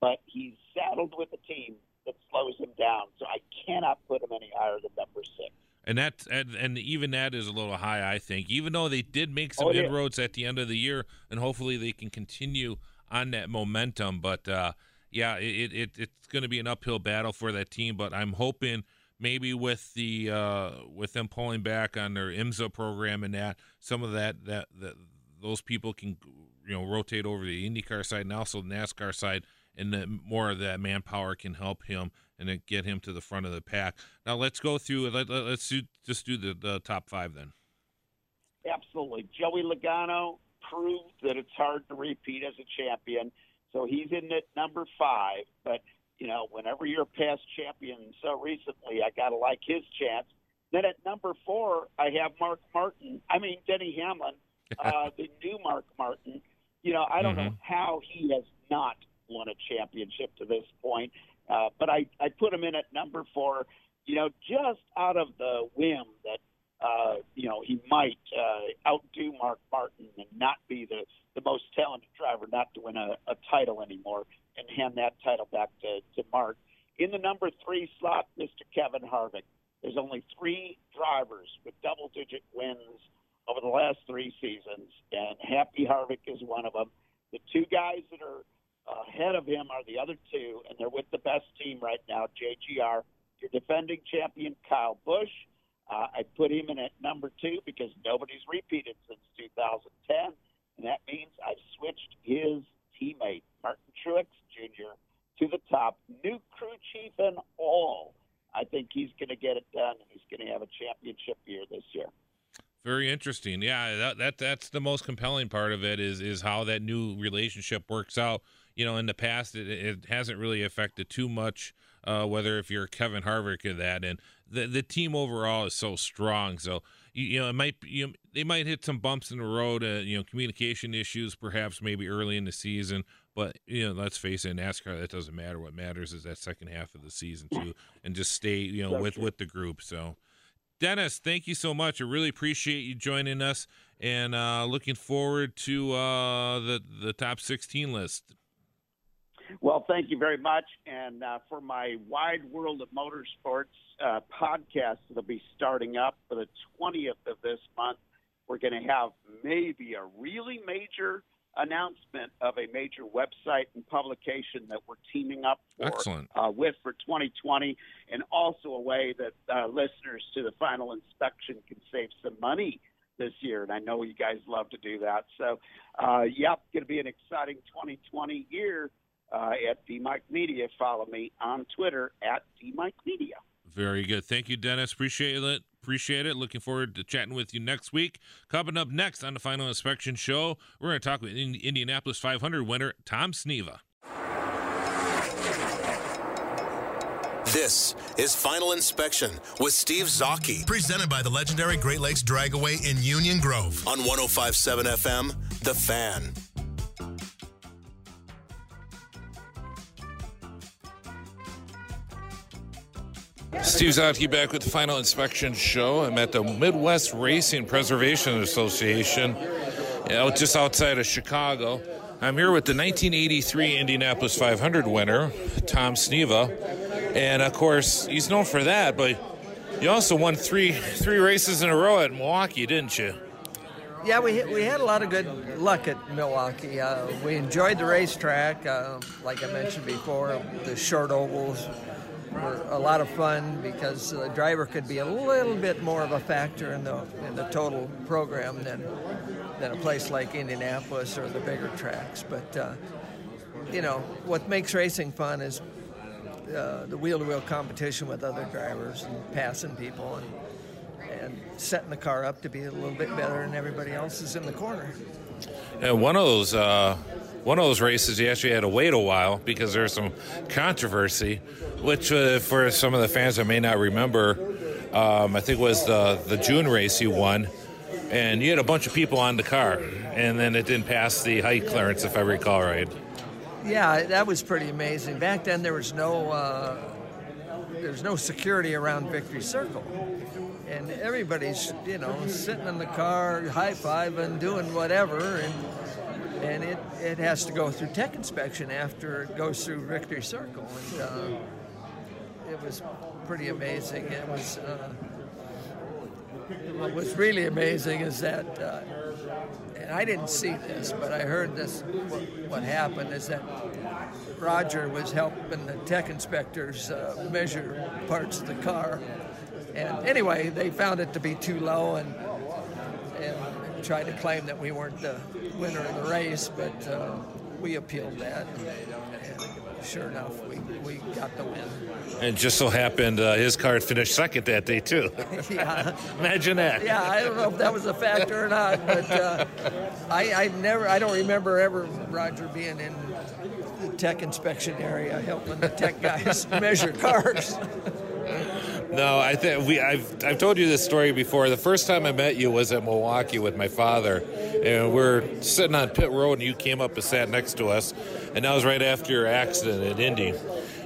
But he's saddled with a team that slows him down, so I cannot put him any higher than number six.
And that and, and even that is a little high, I think. Even though they did make some
Oh, yeah.
inroads at the end of the year, and hopefully they can continue on that momentum. But uh, yeah, it, it it's going to be an uphill battle for that team. But I'm hoping maybe with the uh, with them pulling back on their IMSA program and that some of that that, that those people can you know rotate over the IndyCar side and also the NASCAR side, and that more of that manpower can help him and get him to the front of the pack. Now let's go through. Let, let, us do, just do the, the top five then.
Absolutely. Joey Logano proved that it's hard to repeat as a champion, so he's in at number five. But you know, whenever you're a past champion so recently, I got to like his chance. Then at number four, I have Mark Martin. I mean, Denny Hamlin, uh, the new Mark Martin. You know, I don't mm-hmm. know how he has not won a championship to this point, uh, but I, I put him in at number four, you know, just out of the whim that uh, you know, he might uh, outdo Mark Martin and not be the, the most talented driver, not to win a, a title anymore, and hand that title back to, to Mark. In the number three slot, Mr. Kevin Harvick. There's only three drivers with double digit wins over the last three seasons, and Happy Harvick is one of them. The two guys that are ahead of him are the other two, and they're with the best team right now, JGR. Your defending champion, Kyle Busch uh, I put him in at number two because nobody's repeated since 2010, and that means I've switched his teammate, Martin Truex Jr., to the top, new crew chief and all. I think he's going to get it done, and he's going to have a championship year this year.
Very interesting. Yeah, that, that that's the most compelling part of it is is how that new relationship works out. You know, in the past, it, it hasn't really affected too much uh, whether if you're Kevin Harvick or that, and the the team overall is so strong. So you, you know it might you know, they might hit some bumps in the road, uh, you know, communication issues perhaps maybe early in the season. But you know, let's face it, NASCAR that doesn't matter. What matters is that second half of the season too, and just stay you know with with the group. So. Dennis, thank you so much. I really appreciate you joining us, and uh, looking forward to uh, the the top 16 list.
Well, thank you very much. And uh, for my Wide World of Motorsports uh, podcast that'll be starting up for the 20th of this month, we're going to have maybe a really major announcement of a major website and publication that we're teaming up for,
Excellent.
Uh, with for 2020, and also a way that uh, listeners to the final inspection can save some money this year. And I know you guys love to do that. So, uh, yep, going to be an exciting 2020 year uh, at DMike Media. Follow me on Twitter at DMike Media.
Very good. Thank you, Dennis. Appreciate it. Appreciate it. Looking forward to chatting with you next week. Coming up next on the Final Inspection Show, we're going to talk with Indianapolis 500 winner Tom Sneva.
This is Final Inspection with Steve Zocchi, presented by the legendary Great Lakes Dragaway in Union Grove on 1057 FM, The Fan.
Steve Zotke back with the final inspection show. I'm at the Midwest Racing Preservation Association, just outside of Chicago. I'm here with the 1983 Indianapolis 500 winner, Tom Sneva, and of course he's known for that. But you also won three three races in a row at Milwaukee, didn't you?
Yeah, we we had a lot of good luck at Milwaukee. Uh, we enjoyed the racetrack, uh, like I mentioned before, the short ovals were a lot of fun because the driver could be a little bit more of a factor in the in the total program than than a place like Indianapolis or the bigger tracks. But uh, you know what makes racing fun is uh, the wheel-to-wheel competition with other drivers and passing people and and setting the car up to be a little bit better than everybody else is in the corner.
And one of those uh, one of those races, you actually had to wait a while because there was some controversy, which uh, for some of the fans that may not remember, um, I think was the the June race you won, and you had a bunch of people on the car, and then it didn't pass the height clearance, if I recall right.
Yeah, that was pretty amazing. Back then, there was no uh, was no security around Victory Circle and everybody's you know sitting in the car high fiving doing whatever and and it, it has to go through tech inspection after it goes through Victory Circle, and uh, it was pretty amazing. It was uh, what was really amazing is that, uh, and I didn't see this, but I heard this. What, what happened is that Roger was helping the tech inspectors uh, measure parts of the car, and anyway, they found it to be too low and and tried to claim that we weren't the winner of the race, but uh, we appealed that. And, and sure enough, we, we got the win.
And just so happened uh, his car finished second that day, too.
yeah.
Imagine that.
Yeah, I don't know if that was a factor or not, but uh, I, I never, I don't remember ever Roger being in the tech inspection area, helping the tech guys measure cars.
No, I think we. I've I've told you this story before. The first time I met you was at Milwaukee with my father, and we're sitting on pit road, and you came up and sat next to us, and that was right after your accident at Indy.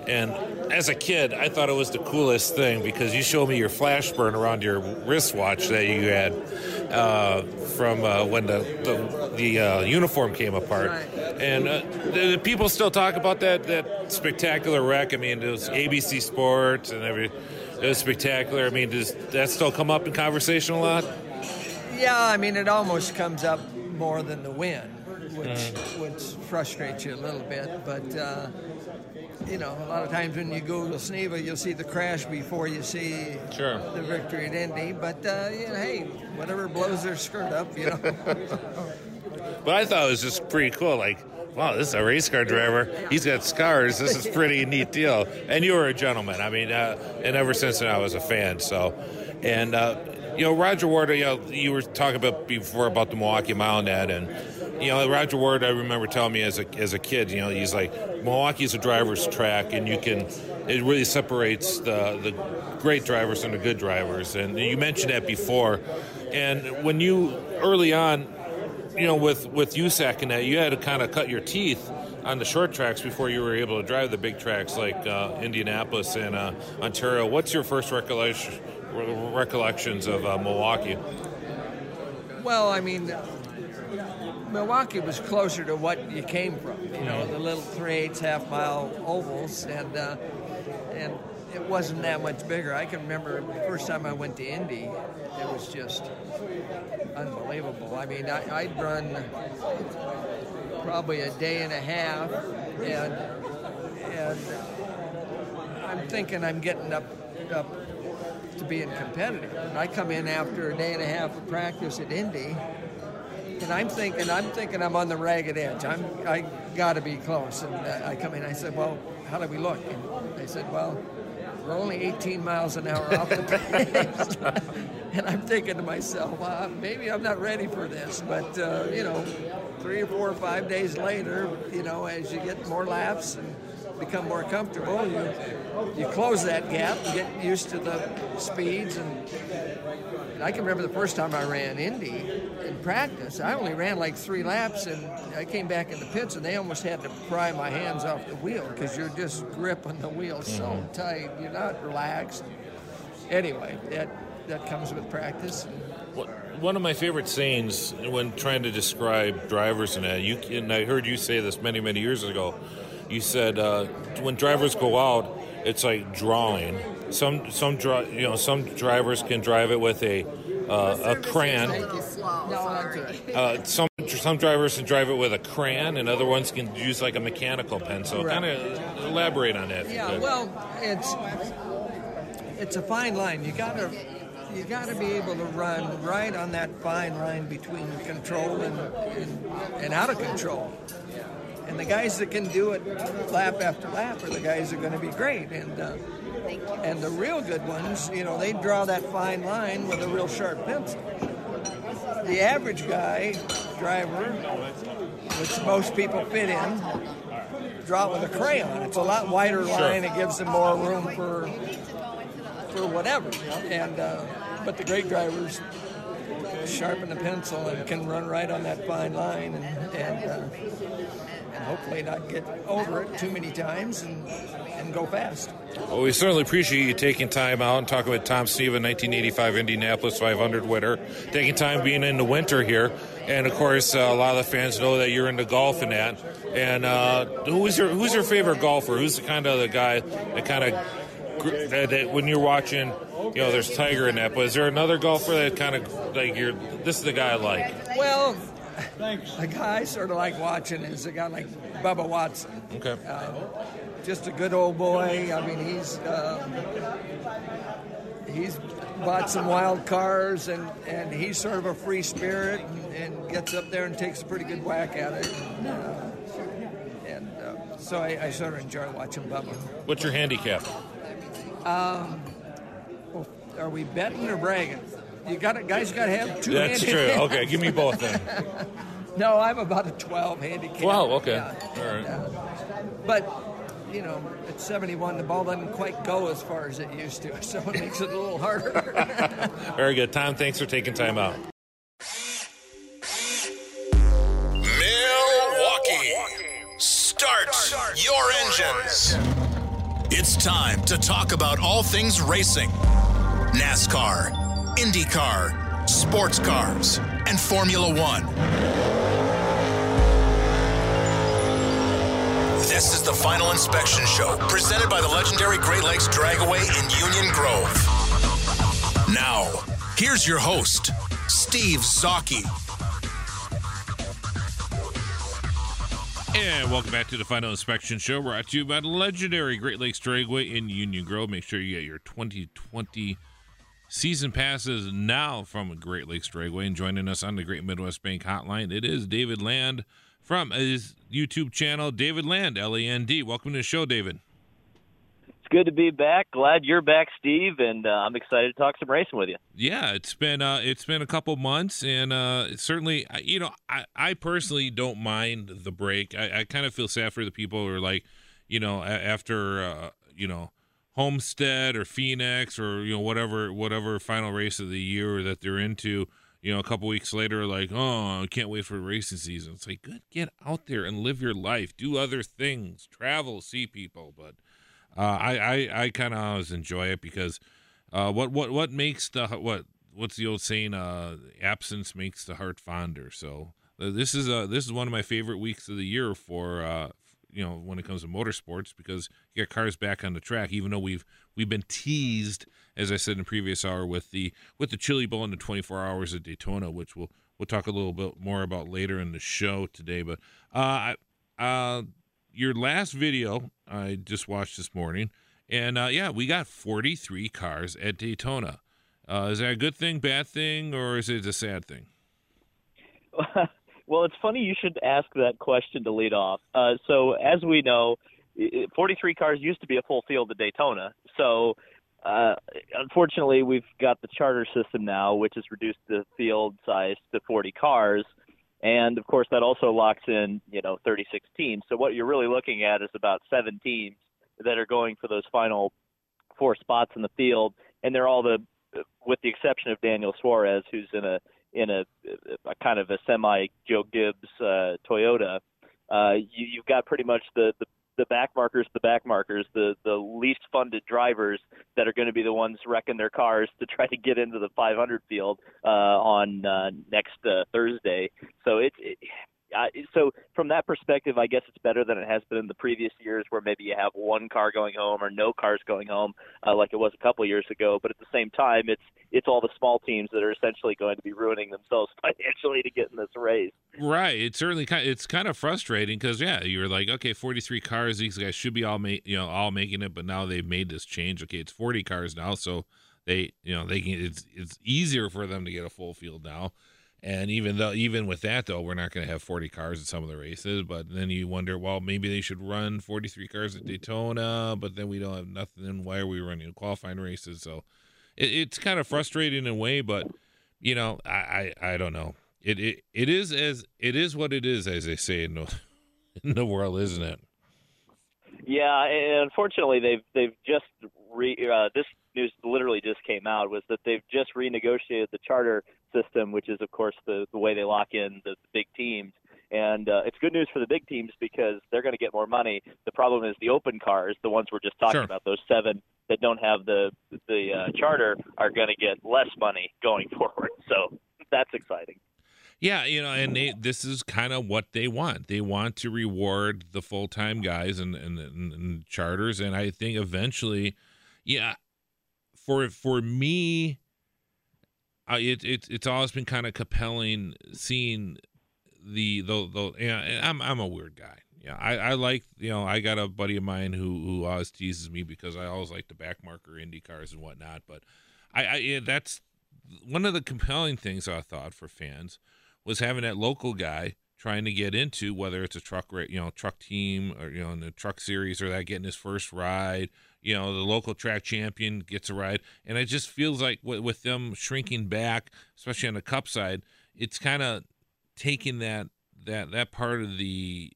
And as a kid, I thought it was the coolest thing because you showed me your flash burn around your wristwatch that you had uh, from uh, when the the, the uh, uniform came apart.
Right.
And uh, the, the people still talk about that that spectacular wreck. I mean, it was ABC Sports and every. It was spectacular. I mean, does that still come up in conversation a lot?
Yeah, I mean, it almost comes up more than the win, which
Mm-hmm.
which frustrates you a little bit. But uh, you know, a lot of times when you go Google Sneva, you'll see the crash before you see
Sure.
the victory at Indy. But uh, you know, hey, whatever blows their skirt up, you know.
But I thought it was just pretty cool. Like, wow, this is a race car driver. He's got scars. This is pretty neat deal. And you were a gentleman. I mean, uh, and ever since then I was a fan. So, and uh, you know, Rodger Ward. You know, you were talking about before about the Milwaukee Mile Net, and you know, Rodger Ward. I remember telling me as a as a kid, you know, he's like Milwaukee's a driver's track, and you can. It really separates the the great drivers from the good drivers, and you mentioned that before. And when you early on, you know, with with USAC and that, you had to kind of cut your teeth on the short tracks before you were able to drive the big tracks like uh, Indianapolis and uh, Ontario. What's your first recollection recollections of uh, Milwaukee?
Well, I mean, Milwaukee was closer to what you came from. You know, the little three eighths half mile ovals, and uh, and it wasn't that much bigger. I can remember the first time I went to Indy, it was just unbelievable. I mean, I, I'd run probably a day and a half, and and I'm thinking I'm getting up up to being competitive. And I come in after a day and a half of practice at Indy, and I'm thinking I'm thinking I'm on the ragged edge. I'm I got to be close. And uh, I come in. I said, "Well, how do we look?" And they said, "Well." We're only 18 miles an hour off the pace. and I'm thinking to myself, well, maybe I'm not ready for this. But, uh, you know, three or four or five days later, you know, as you get more laps and become more comfortable, you, you close that gap and get used to the speeds. And, and I can remember the first time I ran Indy in practice. I only ran like three laps, and I came back in the pits, and they almost had to pry my hands off the wheel because you're just gripping the wheel so tight. You're not relaxed. Anyway, that that comes with practice.
One of my favorite sayings when trying to describe drivers and that, you and I heard you say this many many years ago. You said uh, when drivers go out, it's like drawing. Some some dri- you know some drivers can drive it with a uh, a crayon. Uh, some some drivers can drive it with a crayon, and other ones can use like a mechanical pencil. So
Right.
kind of elaborate on that.
Yeah, well, it's it's a fine line. You gotta you gotta be able to run right on that fine line between control and and, and out of control. And the guys that can do it lap after lap are the guys that are going to be great. And uh, and the real good ones, you know, they draw that fine line with a real sharp pencil. The average guy, driver, which most people fit in, draw it with a crayon. It's a lot wider line. It gives them more room for for whatever. And uh, but the great drivers sharpen the pencil and can run right on that fine line and and, uh, and hopefully not get over it too many times and and go fast.
Well, we certainly appreciate you taking time out and talking with Tom Sneva, 1985 Indianapolis 500 winner, taking time being in the winter here. And of course, uh, a lot of the fans know that you're into golf and that. And uh, who's your who's your favorite golfer? Who's the kind of the guy that kind of that, that when you're watching, you know, there's Tiger in that. But is there another golfer that kind of like you're? This is the guy I like.
Well, the guy I sort of like watching is a guy like Bubba Watson.
Okay.
Uh, just a good old boy. I mean, he's um, he's bought some wild cars, and, and he's sort of a free spirit, and, and gets up there and takes a pretty good whack at it. And, uh, and uh, so I, I sort of enjoy watching Bubba.
What's your handicap?
Well, are we betting or bragging? You got it, guys got to have two.
That's
handicaps.
true. Okay, give me both then.
No, I'm about a 12 handicap.
12, okay.
Yeah.
All right.
Yeah. But, you know, at 71, the ball doesn't quite go as far as it used to, so it makes it a little harder.
Very good. Tom, thanks for taking time out.
Milwaukee. Start your engines. It's time to talk about all things racing NASCAR, IndyCar, sports cars, and Formula One. This is the Final Inspection Show, presented by the legendary Great Lakes Dragaway in Union Grove. Now, here's your host, Steve Zocchi.
And welcome back to the Final Inspection Show, brought to you by the legendary Great Lakes Dragway in Union Grove. Make sure you get your 2020 season passes now from Great Lakes Dragway. And joining us on the Great Midwest Bank Hotline, it is David Land from his YouTube channel, David Land, L A N D. Welcome to the show, David.
It's good to be back. Glad you're back, Steve, and uh, I'm excited to talk some racing with you.
Yeah, it's been uh, it's been a couple months, and uh, certainly, you know, I, I personally don't mind the break. I, I kind of feel sad for the people who are like, you know, after uh, you know Homestead or Phoenix or you know whatever whatever final race of the year that they're into. You know, a couple weeks later, like, oh, I can't wait for racing season. It's like, good, get out there and live your life, do other things, travel, see people. But uh, I, I, I kind of always enjoy it because uh, what, what, what makes the what, what's the old saying? Uh, absence makes the heart fonder. So uh, this is uh, this is one of my favorite weeks of the year for uh, you know when it comes to motorsports because you get cars back on the track. Even though we've we've been teased, as I said in the previous hour, with the with the Chili Bowl and the 24 hours at Daytona, which we'll we'll talk a little bit more about later in the show today. But uh, uh, your last video I just watched this morning, and uh, yeah, we got 43 cars at Daytona. Uh, is that a good thing, bad thing, or is it a sad thing?
well, it's funny you should ask that question to lead off. Uh, so, as we know, i- i- 43 cars used to be a full field at Daytona. So, uh, unfortunately, we've got the charter system now, which has reduced the field size to 40 cars. And of course, that also locks in, you know, 36 teams. So what you're really looking at is about seven teams that are going for those final four spots in the field, and they're all the, with the exception of Daniel Suarez, who's in a in a, a kind of a semi Joe Gibbs uh, Toyota. Uh, you, you've got pretty much the, the the back markers, the back markers, the the least funded drivers that are going to be the ones wrecking their cars to try to get into the 500 field uh, on uh, next uh, Thursday. So it's it, uh, so from that perspective, I guess it's better than it has been in the previous years, where maybe you have one car going home or no cars going home, uh, like it was a couple years ago. But at the same time, it's it's all the small teams that are essentially going to be ruining themselves financially to get in this race.
Right. It's certainly kind. It's kind of frustrating because yeah, you were like, okay, forty three cars. These guys should be all ma- you know all making it, but now they've made this change. Okay, it's forty cars now, so they you know they can. It's it's easier for them to get a full field now. And even though even with that though, we're not going to have forty cars at some of the races. But then you wonder, well, maybe they should run forty three cars at Daytona, but then we don't have nothing. Why are we running qualifying races? So it, it's kind of frustrating in a way, but you know, I, I, I don't know. It, it it is as it is what it is, as they say in the in the world, isn't it?
Yeah, and unfortunately, they've they've just re, uh, this news literally just came out was that they've just renegotiated the charter system, which is of course the the way they lock in the, the big teams. And uh, it's good news for the big teams because they're going to get more money. The problem is the open cars, the ones we're just talking
Sure.
about, those seven that don't have the the uh, charter, are going to get less money going forward. So that's exciting.
Yeah, you know, and they, this is kind of what they want. They want to reward the full time guys and, and, and, and charters, and I think eventually, yeah, for for me, it, it it's always been kind of compelling seeing the the the. I'm I'm a weird guy. Yeah, I, I like you know I got a buddy of mine who who always teases me because I always like the back marker Indy cars and whatnot, but I, I yeah, that's one of the compelling things I thought for fans was having that local guy trying to get into whether it's a truck you know truck team or you know in the truck series or that getting his first ride you know the local track champion gets a ride and it just feels like with, with them shrinking back especially on the cup side it's kind of taking that that that part of the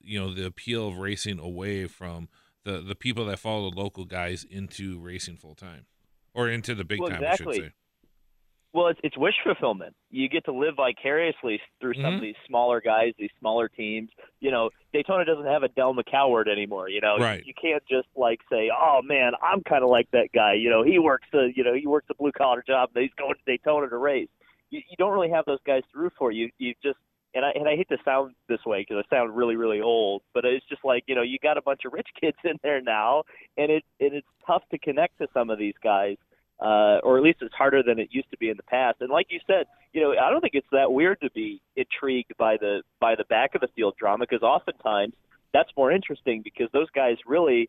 you know the appeal of racing away from the the people that follow the local guys into racing full time or into the big
Well,
time
exactly.
I should say.
Well, it's, it's wish fulfillment. You get to live vicariously through some
Mhm.
of these smaller guys, these smaller teams. You know, Daytona doesn't have a Del McCoward anymore. You know,
Right.
you can't just like say, "Oh man, I'm kind of like that guy." You know, he works the you know he works a blue collar job, and he's going to Daytona to race. You, you don't really have those guys to root for. You you just and I and I hate to sound this way because I sound really really old, but it's just like you know you got a bunch of rich kids in there now, and it and it's tough to connect to some of these guys uh, or at least it's harder than it used to be in the past. And like you said, you know, I don't think it's that weird to be intrigued by the by the back of the field drama because oftentimes that's more interesting because those guys really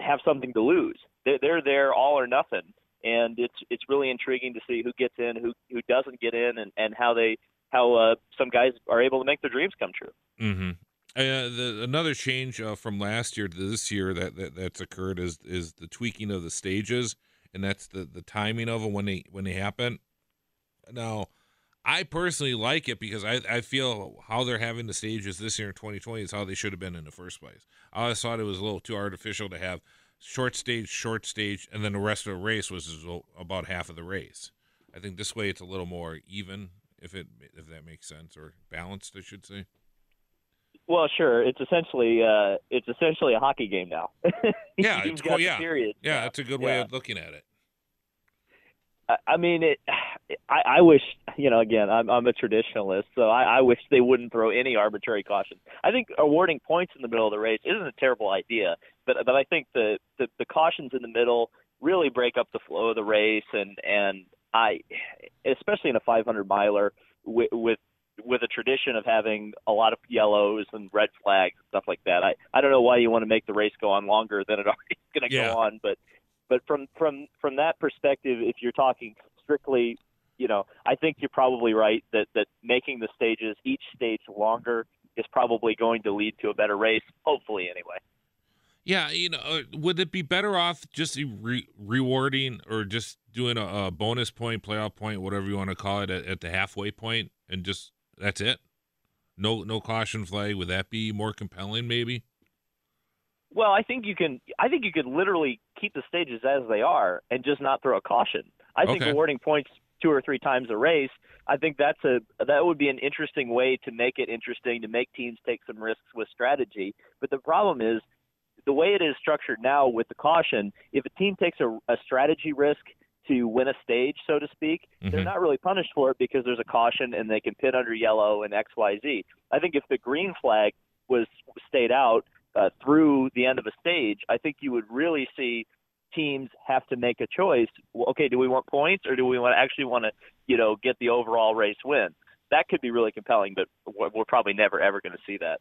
have something to lose. They're, they're there all or nothing, and it's it's really intriguing to see who gets in, who who doesn't get in, and and how they how uh, some guys are able to make their dreams come true.
Mm-hmm. Uh, the, another change uh, from last year to this year that, that that's occurred is is the tweaking of the stages, and that's the, the timing of them when they when they happen. Now, I personally like it because I, I feel how they're having the stages this year in 2020 is how they should have been in the first place. I always thought it was a little too artificial to have short stage, short stage, and then the rest of the race was about half of the race. I think this way it's a little more even, if it if that makes sense, or balanced, I should say.
Well, sure. It's essentially uh, it's essentially a hockey game now.
Yeah, it's cool. Yeah,
period
yeah, that's a good way
Yeah.
of looking at it.
I- I mean, it. I, I wish you know. Again, I'm I'm a traditionalist, so I, I wish they wouldn't throw any arbitrary cautions. I think awarding points in the middle of the race isn't a terrible idea, but but I think the the, the cautions in the middle really break up the flow of the race, and and I, especially in a 500 miler with with with a tradition of having a lot of yellows and red flags and stuff like that. I I don't know why you want to make the race go on longer than it already is going to
Yeah.
go on, but but from from from that perspective, if you're talking strictly, you know, I think you're probably right that that making the stages each stage longer is probably going to lead to a better race, hopefully anyway.
Yeah, you know, uh, would it be better off just re- rewarding or just doing a, a bonus point, playoff point, whatever you want to call it, at, at the halfway point, and just that's it? No, no caution flag. Would that be more compelling? Maybe.
Well, I think you can. I think you could literally keep the stages as they are and just not throw a caution. I think awarding points two or three times a race. I think that's a that would be an interesting way to make it interesting to make teams take some risks with strategy. But the problem is the way it is structured now with the caution. If a team takes a, a strategy risk to win a stage, so to speak, they're
Mhm.
not really punished for it because there's a caution and they can pit under yellow and X Y Z. I think if the green flag was stayed out uh, through the end of a stage, I think you would really see teams have to make a choice. Well, okay, do we want points or do we want actually want to, you know, get the overall race win? That could be really compelling, but we're probably never ever going to see that.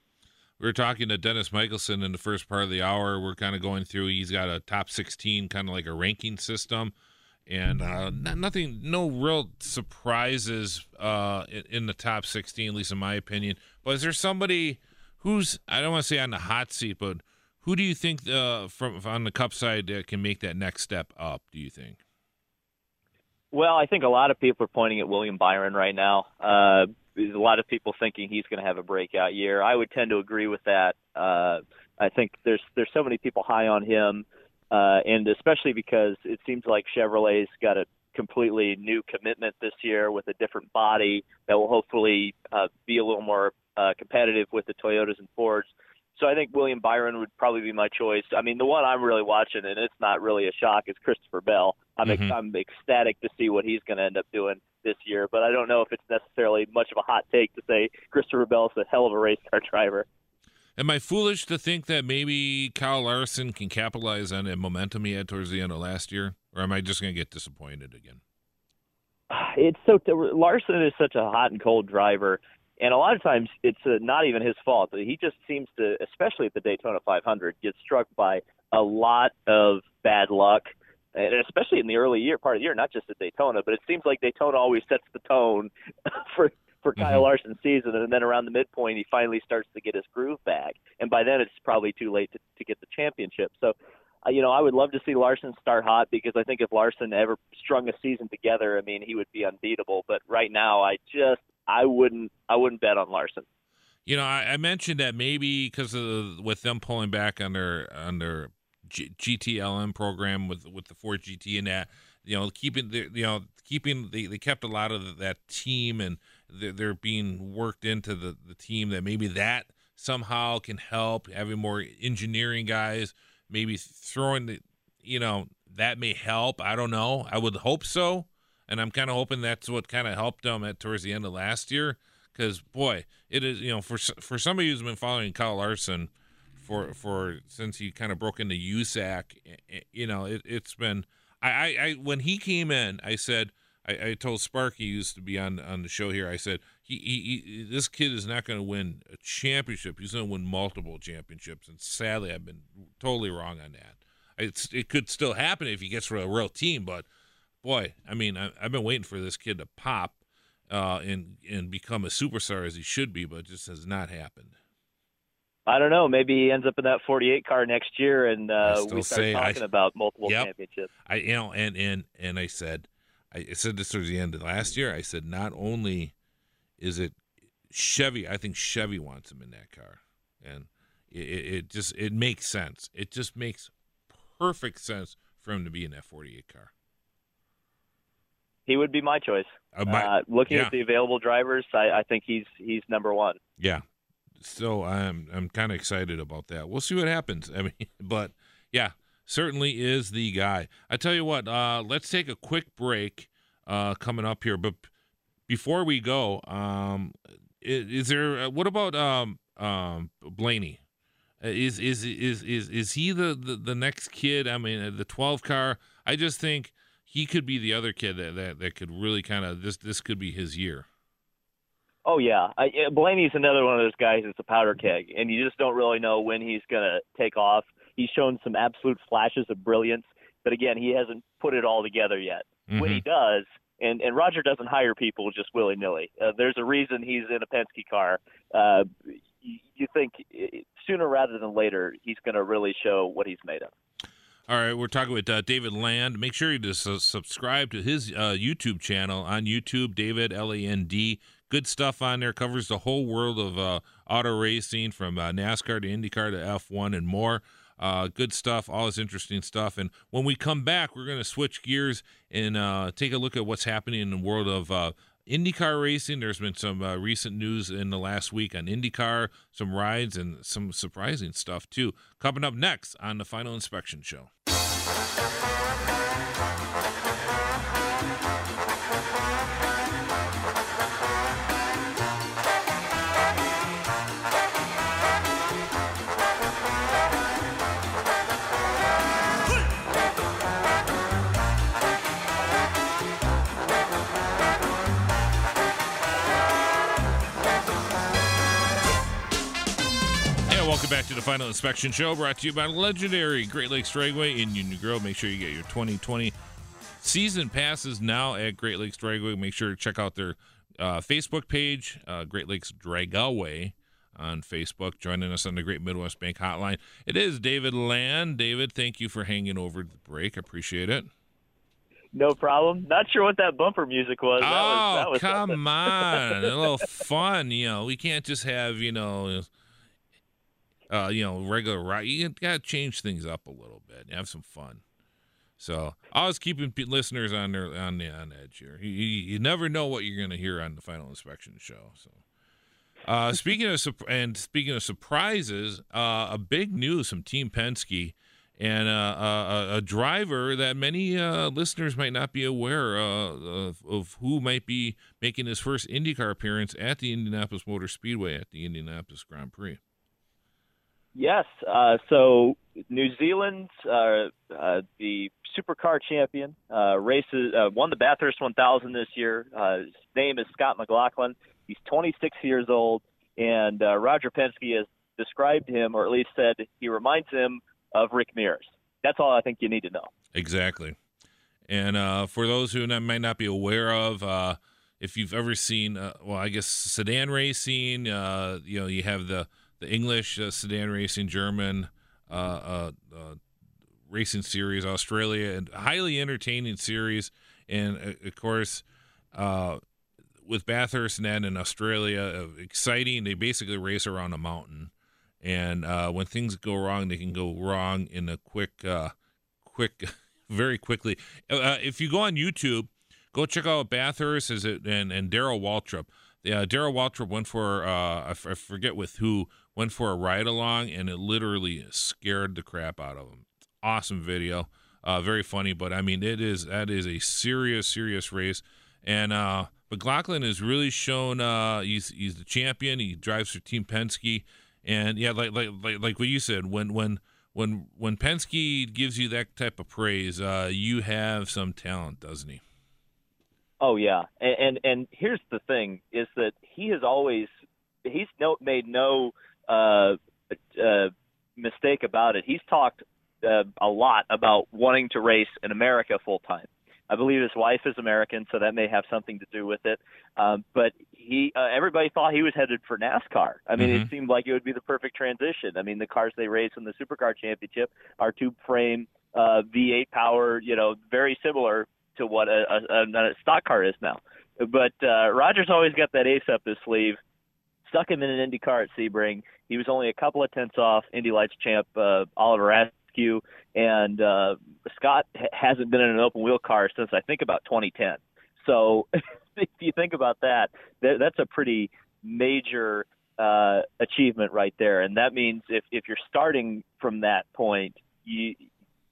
We were talking to Dennis Michelson in the first part of the hour. We're kind of going through. He's got a top sixteen, kind of like a ranking system, and uh, n- nothing, no real surprises uh, in, in the top sixteen, at least in my opinion. But is there somebody who's I don't want to say on the hot seat, but who do you think uh, from on the Cup side uh, can make that next step up? Do you think?
Well, I think a lot of people are pointing at William Byron right now. Uh, there's a lot of people thinking he's going to have a breakout year. I would tend to agree with that. Uh, I think there's there's so many people high on him, uh, and especially because it seems like Chevrolet's got a completely new commitment this year with a different body that will hopefully uh, be a little more uh, competitive with the Toyotas and Fords. So I think William Byron would probably be my choice. I mean, the one I'm really watching, and it's not really a shock, is Christopher Bell. I'm
Mhm.
I'm ecstatic to see what he's going to end up doing this year, but I don't know if it's necessarily much of a hot take to say Christopher Bell's a hell of a race car driver.
Am I foolish to think that maybe Kyle Larson can capitalize on the momentum he had towards the end of last year, or am I just going to get disappointed again?
It's so Larson is such a hot and cold driver, and a lot of times it's uh, not even his fault. He just seems to, especially at the Daytona 500, get struck by a lot of bad luck, and especially in the early year part of the year, not just at Daytona, but it seems like Daytona always sets the tone for for Kyle
Mhm.
Larson's season, and then around the midpoint, he finally starts to get his groove back, and by then it's probably too late to, to get the championship. So uh, you know, I would love to see Larson start hot because I think if Larson ever strung a season together, I mean, he would be unbeatable. But right now, I just I wouldn't I wouldn't bet on Larson.
You know, I, I mentioned that maybe because of with them pulling back under under G- GTLM program with with the Ford GT and that, you know, keeping the you know keeping they, they kept a lot of that team and they're, being worked into the the team that maybe that somehow can help having more engineering guys maybe throwing the you know that may help. I don't know. I would hope so. And i'm kind of hoping that's what kind of helped them at towards the end of last year. Because boy it is you know for for somebody who's been following kyle larson for for since he kind of broke into usac eh, eh, you know it, it's been I, I i when he came in i said I, I told Sparky used to be on on the show here. I said he, he, he this kid is not going to win a championship. He's going to win multiple championships, and sadly, I've been totally wrong on that. It's it could still happen if he gets for a real team, but boy, I mean, I, have been waiting for this kid to pop uh, and and become a superstar as he should be, but it just has not happened.
I don't know. Maybe he ends up in that 48 car next year, and uh, we start
say,
talking
I,
about multiple
yep,
championships.
I you know, and and and I said I said this towards the end of last year. I said not only is it Chevy, I think Chevy wants him in that car, and it, it just it makes sense. It just makes perfect sense for him to be in that 48 car.
He would be my choice. Uh, my, uh, looking yeah. at the available drivers, I, I think he's he's number one.
Yeah, so I'm I'm kind of excited about that. We'll see what happens. I mean, but yeah, certainly is the guy. I tell you what, uh, let's take a quick break uh, coming up here. But before we go, um, is, is, there uh, what about um, um, Blaney? Uh, is is is is is he the, the, the next kid? I mean, uh, the twelve car. I just think he could be the other kid that that, that could really kind of this this could be his year.
Oh yeah, I, Blaney's another one of those guys that's a powder keg, and you just don't really know when he's gonna take off. He's shown some absolute flashes of brilliance, but again, he hasn't put it all together yet. Mm-hmm. When he does, and and Roger doesn't hire people just willy nilly. Uh, there's a reason he's in a Penske car. Uh, you, you think sooner rather than later he's going to really show what he's made of.
All right, we're talking with uh, David Land. Make sure you just uh, subscribe to his uh, YouTube channel on YouTube, David L A N D. Good stuff on there. Covers the whole world of uh, auto racing, from uh, NASCAR to IndyCar to F1 and more. Uh, good stuff, all this interesting stuff. And when we come back, we're going to switch gears and uh, take a look at what's happening in the world of uh, IndyCar racing. There's been some uh, recent news in the last week on IndyCar, some rides, and some surprising stuff, too. Coming up next on the Final Inspection Show. Welcome back to the Final Inspection Show, brought to you by legendary Great Lakes Dragway in Union Grove. Make sure you get your 2020 season passes now at Great Lakes Dragway. Make sure to check out their uh, Facebook page, uh, Great Lakes Dragway on Facebook. Joining us on the Great Midwest Bank Hotline, it is David Land. David, thank you for hanging over the break. I appreciate it.
No problem. Not sure what that bumper music was.
That
oh,
was,
that was
come
something.
on. a little fun. You know, we can't just have, you know, uh, you know, regular right. You got to change things up a little bit, and have some fun. So I was keeping listeners on their on the on edge here. You, you never know what you're going to hear on the final inspection show. So, uh, speaking of and speaking of surprises, uh, a big news from Team Penske and uh, a, a, driver that many uh, listeners might not be aware uh, of, of, who might be making his first IndyCar appearance at the Indianapolis Motor Speedway at the Indianapolis Grand Prix.
Yes. Uh, so New Zealand, uh, uh, the supercar champion, uh, races uh, won the Bathurst 1000 this year. Uh, his name is Scott McLaughlin. He's 26 years old, and uh, Roger Penske has described him, or at least said he reminds him of Rick Mears. That's all I think you need to know.
Exactly. And uh, for those who not, might not be aware of, uh, if you've ever seen, uh, well, I guess sedan racing, uh, you know, you have the the English uh, sedan racing, German uh, uh, uh, racing series, Australia, and highly entertaining series. And of course, with Bathurst and that in Australia, uh, exciting. They basically race around a mountain, and uh, when things go wrong, they can go wrong in a quick, uh, quick, very quickly. Uh, if you go on YouTube, go check out Bathurst is it and and Darrell Waltrip. Yeah, Darrell Waltrip went for uh, I, f- I forget with who went for a ride along, and it literally scared the crap out of him. Awesome video, uh, very funny, but I mean it is that is a serious serious race, and uh, McLaughlin has really shown uh, he's he's the champion. He drives for Team Penske, and yeah, like like like, like what you said when when when when Penske gives you that type of praise, uh, you have some talent, doesn't he?
Oh yeah, and, and and here's the thing: is that he has always he's no made no uh, uh, mistake about it. He's talked uh, a lot about wanting to race in America full time. I believe his wife is American, so that may have something to do with it. Um, but he, uh, everybody thought he was headed for NASCAR. I mean,
Mhm.
it seemed like it would be the perfect transition. I mean, the cars they race in the Supercar Championship are tube frame, uh, V8 power, you know, very similar to what a, a, a stock car is now. But uh, Rogers always got that ace up his sleeve. Stuck him in an Indy car at Sebring. He was only a couple of tenths off Indy Lights champ uh, Oliver Askew, and uh, Scott ha- hasn't been in an open wheel car since I think about 2010. So if you think about that, that that's a pretty major uh, achievement right there. And that means if if you're starting from that point, you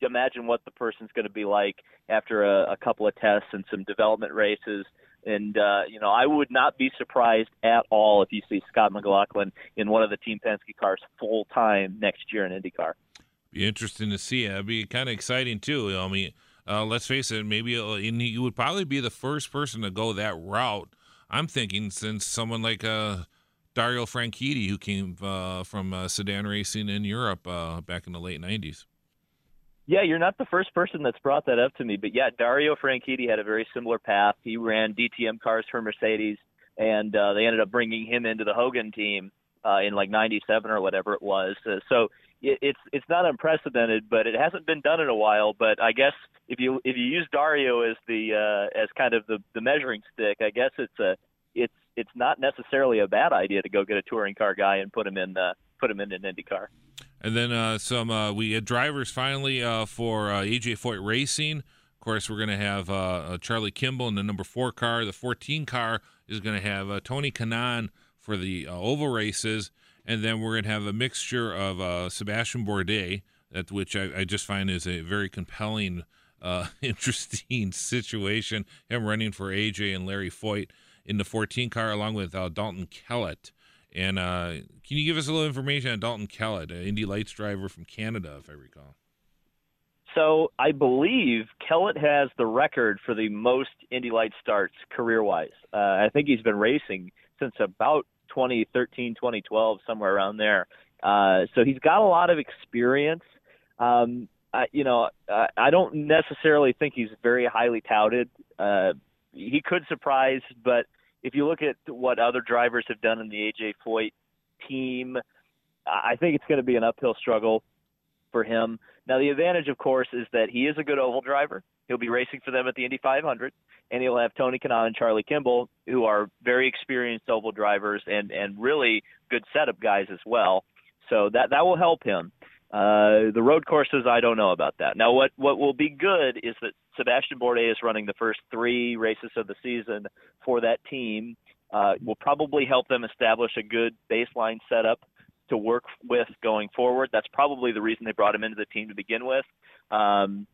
imagine what the person's going to be like after a, a couple of tests and some development races. And uh, you know, I would not be surprised at all if you see Scott McLaughlin in one of the Team Penske cars full time next year in IndyCar.
Be interesting to see. It'd be kind of exciting too. I mean, uh, let's face it. Maybe uh, he would probably be the first person to go that route. I'm thinking since someone like uh, Dario Franchitti, who came uh, from uh, sedan racing in Europe back in the late '90s.
Yeah, you're not the first person that's brought that up to me, but yeah, Dario Franchitti had a very similar path. He ran DTM cars for Mercedes, and uh, they ended up bringing him into the Hogan team uh, in like '97 or whatever it was. Uh, so it, it's it's not unprecedented, but it hasn't been done in a while. But I guess if you if you use Dario as the uh, as kind of the the measuring stick, I guess it's a it's it's not necessarily a bad idea to go get a touring car guy and put him in uh, put him in an Indy car.
And then uh, some uh, we had drivers finally uh, for uh, AJ Foyt Racing. Of course, we're going to have uh, uh, Charlie Kimball in the number four car. The 14 car is going to have Tony Kanaan for the oval races, and then we're going to have a mixture of Sebastian Bourdais, which I, I just find is a very compelling, interesting situation. Him running for AJ and Larry Foyt in the 14 car, along with Dalton Kellett. And uh, can you give us a little information on Dalton Kellett, an Indy Lights driver from Canada, if I recall?
So I believe Kellett has the record for the most Indy Lights starts career-wise. Uh, I think he's been racing since about 2013, 2012, somewhere around there. Uh, so he's got a lot of experience. Um, I, you know, I, I don't necessarily think he's very highly touted. Uh, he could surprise, but if you look at what other drivers have done in the AJ Foyt team, I think it's going to be an uphill struggle for him. Now, the advantage, of course, is that he is a good oval driver. He'll be racing for them at the Indy 500, and he'll have Tony Kanaan and Charlie Kimball, who are very experienced oval drivers and and really good setup guys as well. So that that will help him. Uh, the road courses, I don't know about that. Now, what what will be good is that Sebastian Bourdais is running the first three races of the season for that team. Uh, will probably help them establish a good baseline setup to work with going forward. That's probably the reason they brought him into the team to begin with. Um,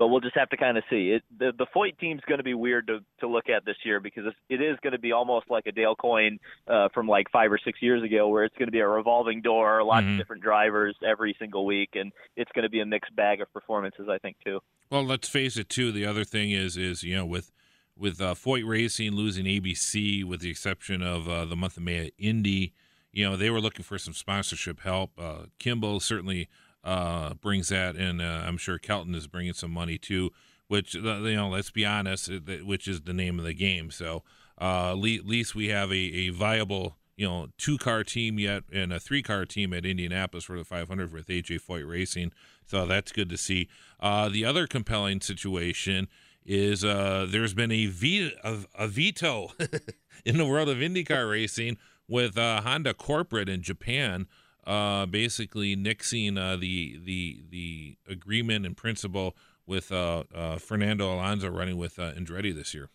but we'll just have to kind of see. It, the the Foyt team's going to be weird to to look at this year because it's, it is going to be almost like a Dale Coyne uh, from like five or six years ago, where it's going to be a revolving door, lots
Mhm.
of different drivers every single week, and it's going to be a mixed bag of performances, I think, too.
Well, let's face it too. The other thing is is you know with with uh, Foyt Racing losing ABC, with the exception of uh, the month of May at Indy, you know they were looking for some sponsorship help. Uh, Kimball certainly uh, brings that, and uh, I'm sure Kellett is bringing some money too. Which uh, you know, let's be honest, which is the name of the game. So uh, at least we have a, a viable you know two car team yet and a three car team at Indianapolis for the 500 with AJ Foyt Racing. So that's good to see. Uh, the other compelling situation is uh, there's been a, ve- a, a veto in the world of IndyCar racing with uh, Honda corporate in Japan uh, basically nixing uh, the the the agreement and principle with uh, uh, Fernando Alonso running with uh, Andretti this year.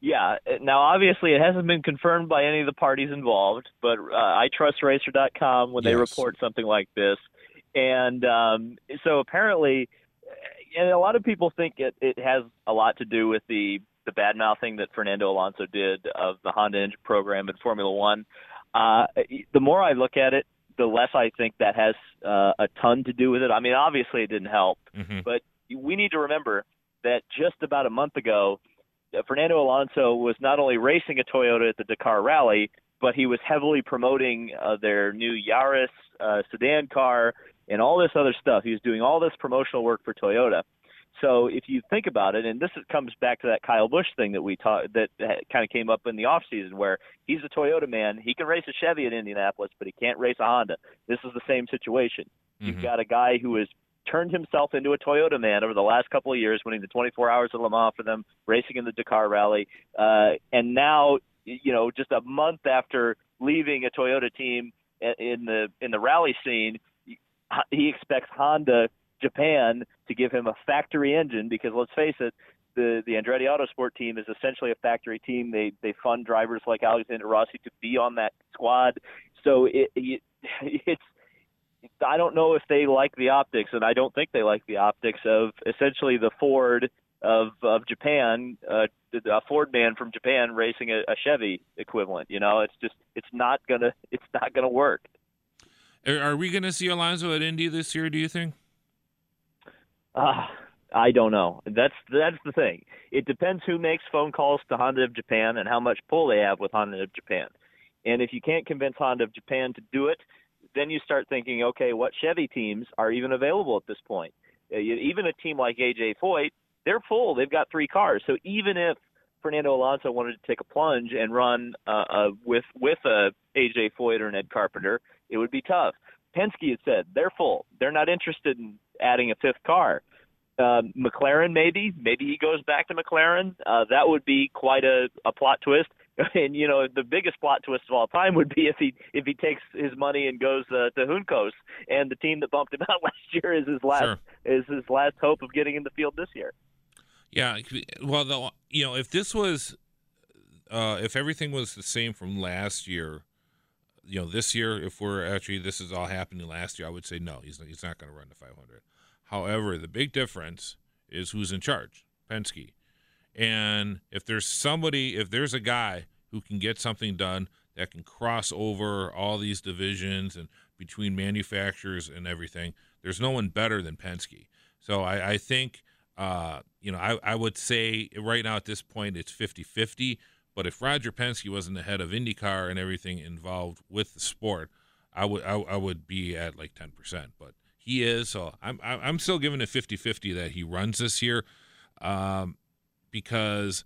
Yeah. Now, obviously, it hasn't been confirmed by any of the parties involved, but uh, I trust Racer.com when they report something like this. And um, so apparently, and a lot of people think it, it has a lot to do with the the bad mouthing that Fernando Alonso did of the Honda engine program in Formula One. Uh, the more I look at it, the less I think that has uh, a ton to do with it. I mean, obviously, it didn't help,
Mhm.
but we need to remember that just about a month ago, uh, Fernando Alonso was not only racing a Toyota at the Dakar Rally, but he was heavily promoting uh, their new Yaris uh, sedan car and all this other stuff. He was doing all this promotional work for Toyota. So if you think about it, and this comes back to that Kyle Busch thing that we talked that kind of came up in the off season, where he's a Toyota man. He can race a Chevy at Indianapolis, but he can't race a Honda. This is the same situation. You've
Mhm.
got a guy who has turned himself into a Toyota man over the last couple of years, winning the 24 Hours of Le Mans for them, racing in the Dakar Rally, uh, and now you know just a month after leaving a Toyota team in the in the rally scene, he expects Honda Japan to give him a factory engine because let's face it, the the Andretti Autosport team is essentially a factory team. They they fund drivers like Alexander Rossi to be on that squad. So it, it it's I don't know if they like the optics, and I don't think they like the optics of essentially the Ford of of Japan, uh, a Ford man from Japan racing a, a Chevy equivalent. You know, it's just it's not gonna it's not gonna work.
Are, we going to see Alonso at Indy this year? Do you think?
Uh, I don't know. That's that's the thing. It depends who makes phone calls to Honda of Japan and how much pull they have with Honda of Japan. And if you can't convince Honda of Japan to do it, then you start thinking, okay, what Chevy teams are even available at this point? Uh, Even a team like AJ Foyt, they're full. They've got three cars. So even if Fernando Alonso wanted to take a plunge and run uh, uh, with with a AJ Foyt or an Ed Carpenter, it would be tough. Penske has said they're full. They're not interested in adding a fifth car. Uh, McLaren, maybe, maybe he goes back to McLaren. Uh, that would be quite a, a plot twist. And you know, the biggest plot twist of all time would be if he if he takes his money and goes uh, to Juncos, and the team that bumped him out last year is his last
Sure.
is his last hope of getting in the field this year.
Yeah. Well, the, you know, if this was, uh, if everything was the same from last year, you know, this year, if we're actually this is all happening last year, I would say no, he's he's not going to run the 500. However, the big difference is who's in charge, Penske, and if there's somebody, if there's a guy who can get something done that can cross over all these divisions and between manufacturers and everything, there's no one better than Penske. So I, I think, uh, you know, I, I would say right now at this point it's 50 50. But if Roger Penske wasn't the head of IndyCar and everything involved with the sport, I would I, I would be at like 10%. But he is, so I'm I'm still giving it 50 50 that he runs this year. Um, because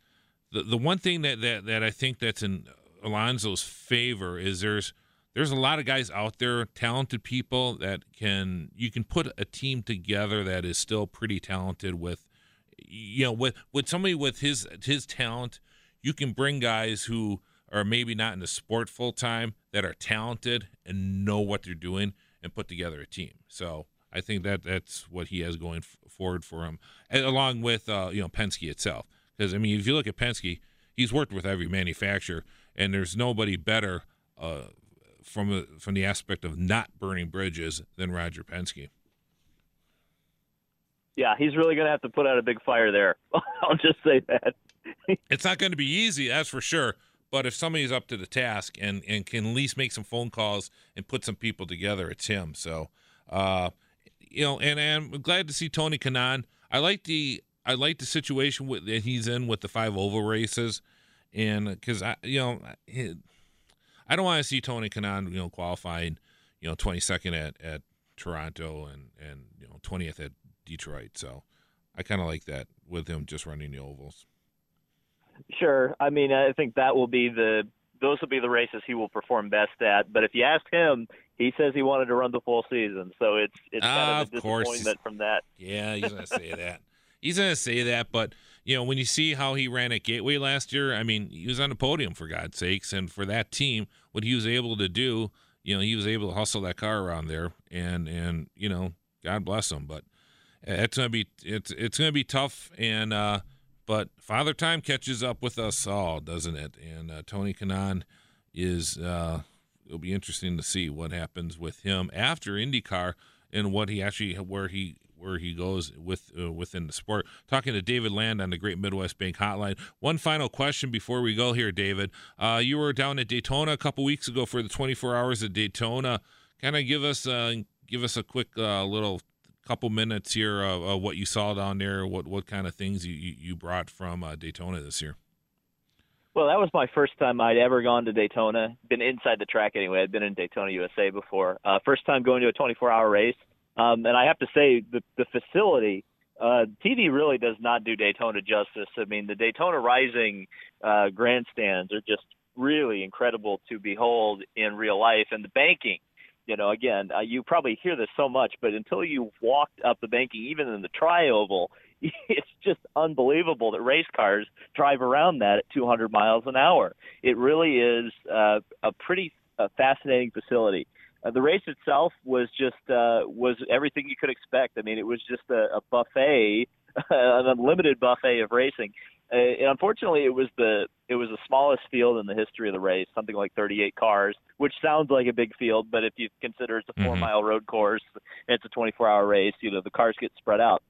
the the one thing that, that, that I think that's in Alonso's favor is there's there's a lot of guys out there, talented people that can you can put a team together that is still pretty talented with you know with with somebody with his his talent, you can bring guys who are maybe not in the sport full time that are talented and know what they're doing and put together a team. So I think that that's what he has going f- forward for him, and along with uh, you know Penske itself. Because I mean, if you look at Penske, he's worked with every manufacturer, and there's nobody better uh, from a, from the aspect of not burning bridges than Roger Penske.
Yeah, he's really going to have to put out a big fire there. I'll just say that.
It's not going to be easy, that's for sure. But if somebody's up to the task and, and can at least make some phone calls and put some people together, it's him. So, uh, you know, and, and I'm glad to see Tony Kanaan. I like the I like the situation with, that he's in with the five oval races, and because I you know I don't want to see Tony Kanaan you know qualifying you know 22nd at at Toronto and and you know 20th at Detroit. So I kind of like that with him just running the ovals.
Sure. I mean, I think that will be the those will be the races he will perform best at. But if you ask him, he says he wanted to run the full season, so it's it's
Ah,
kind of a
of
disappointment from that.
Yeah, he's gonna say that. He's gonna say that, but you know, when you see how he ran at Gateway last year, I mean, he was on the podium for God's sakes, and for that team, what he was able to do, you know, he was able to hustle that car around there, and and you know, God bless him. But it's gonna be it's it's gonna be tough, and uh, but Father Time catches up with us all, doesn't it? And uh, Tony Kanaan is uh, it'll be interesting to see what happens with him after IndyCar and what he actually where he where he goes with uh, within the sport. Talking to David Land on the Great Midwest Bank Hotline. One final question before we go here, David. Uh, you were down at Daytona a couple weeks ago for the 24 Hours of Daytona. Kind of give us uh, give us a quick uh, little couple minutes here of, of, what you saw down there. What what kind of things you you brought from uh, Daytona this year?
Well, that was my first time I'd ever gone to Daytona. Been inside the track anyway. I'd been in Daytona, USA before. Uh, first time going to a 24-hour race. Um, and I have to say, the, the facility, uh, TV really does not do Daytona justice. I mean, the Daytona Rising uh, grandstands are just really incredible to behold in real life, and the banking. You know, again, uh, you probably hear this so much, but until you walked up the banking, even in the tri-oval, it's just unbelievable that race cars drive around that at 200 miles an hour. It really is uh, a pretty uh, fascinating facility. Uh, the race itself was just uh, was everything you could expect. I mean, it was just a, a buffet, an unlimited buffet of racing. Uh, and unfortunately, it was the it was the smallest field in the history of the race, something like 38 cars, which sounds like a big field, but if you consider it's a four mm-hmm. mile road course and it's a 24 hour race, you know the cars get spread out.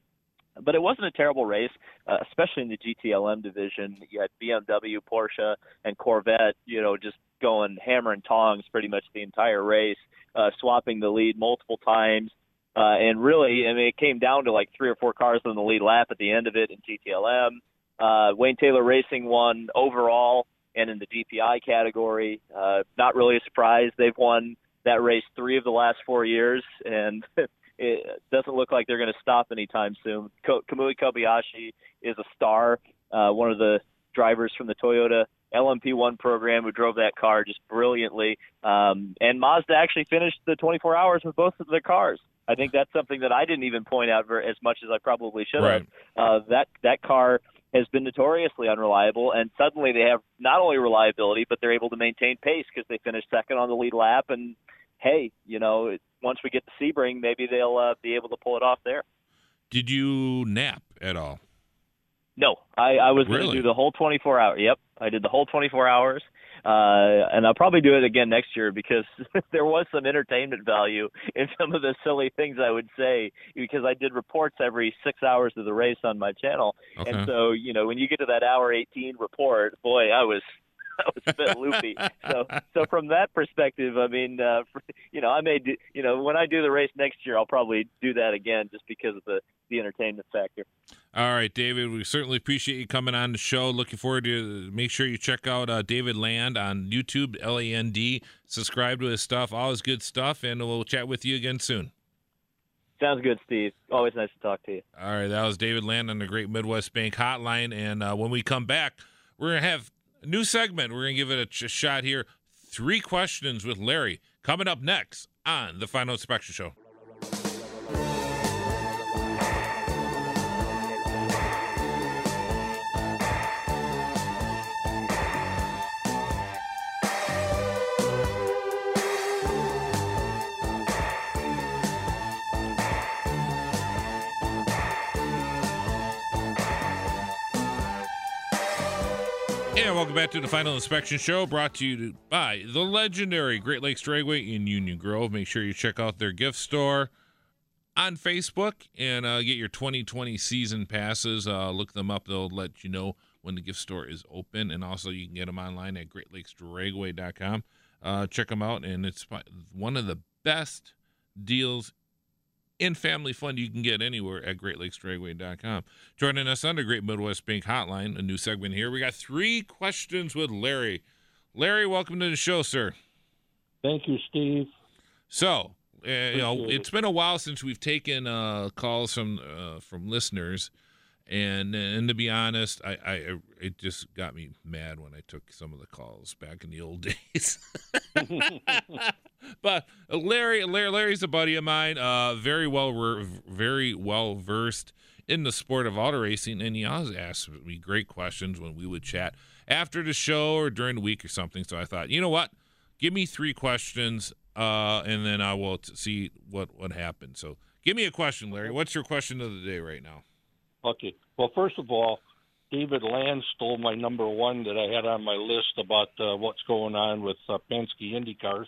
But it wasn't a terrible race, uh, especially in the GTLM division. You had BMW, Porsche, and Corvette, you know, just going hammer and tongs pretty much the entire race uh, swapping the lead multiple times. Uh, and really, I mean, it came down to like three or four cars on the lead lap at the end of it in GTLM. Uh, Wayne Taylor Racing won overall and in the DPI category. Uh, not really a surprise. They've won that race three of the last four years, and it doesn't look like they're going to stop anytime soon. Ko- Kamui Kobayashi is a star, uh, one of the drivers from the Toyota LMP1 program who drove that car just brilliantly. Um, and Mazda actually finished the 24 hours with both of their cars. I think that's something that I didn't even point out very, as much as I probably should
right.
have. Uh, that that car has been notoriously unreliable, and suddenly they have not only reliability, but they're able to maintain pace because they finished second on the lead lap. And hey, you know, once we get to Sebring, maybe they'll uh, be able to pull it off there.
Did you nap at all?
No, I, I was
really?
going to do the whole 24 hour. Yep, I did the whole 24 hours, uh, and I'll probably do it again next year because there was some entertainment value in some of the silly things I would say because I did reports every six hours of the race on my channel,
okay.
and so you know when you get to that hour 18 report, boy, I was I was a bit loopy. So, so from that perspective, I mean, uh, you know, I may, do, you know, when I do the race next year, I'll probably do that again just because of the the entertainment factor.
All right, David, we certainly appreciate you coming on the show. Looking forward to make sure you check out uh, David Land on YouTube, L A N D. Subscribe to his stuff, all his good stuff, and we'll chat with you again soon.
Sounds good, Steve. Always nice to talk to you.
All right, that was David Land on the Great Midwest Bank Hotline, and uh, when we come back, we're gonna have a new segment. We're gonna give it a ch- shot here. Three questions with Larry coming up next on the Final Inspection Show. Welcome back to the Final Inspection Show, brought to you by the legendary Great Lakes Dragway in Union Grove. Make sure you check out their gift store on Facebook and uh, get your 2020 season passes. Uh, look them up; they'll let you know when the gift store is open, and also you can get them online at GreatLakesDragway.com. Uh, check them out, and it's one of the best deals in family fun you can get anywhere at greatlakesdragway.com. Joining us on the Great Midwest Bank Hotline, a new segment here. We got three questions with Larry. Larry, welcome to the show, sir.
Thank you, Steve.
So, uh, you know, it's been a while since we've taken uh, calls from uh, from listeners, and and to be honest, I, I it just got me mad when I took some of the calls back in the old days. but Larry, Larry, Larry's a buddy of mine. Uh, very well, very well versed in the sport of auto racing, and he always asks me great questions when we would chat after the show or during the week or something. So I thought, you know what, give me three questions, uh, and then I will t- see what what happens. So give me a question, Larry. What's your question of the day right now?
Okay. Well, first of all, David Land stole my number one that I had on my list about uh, what's going on with uh, Penske IndyCars.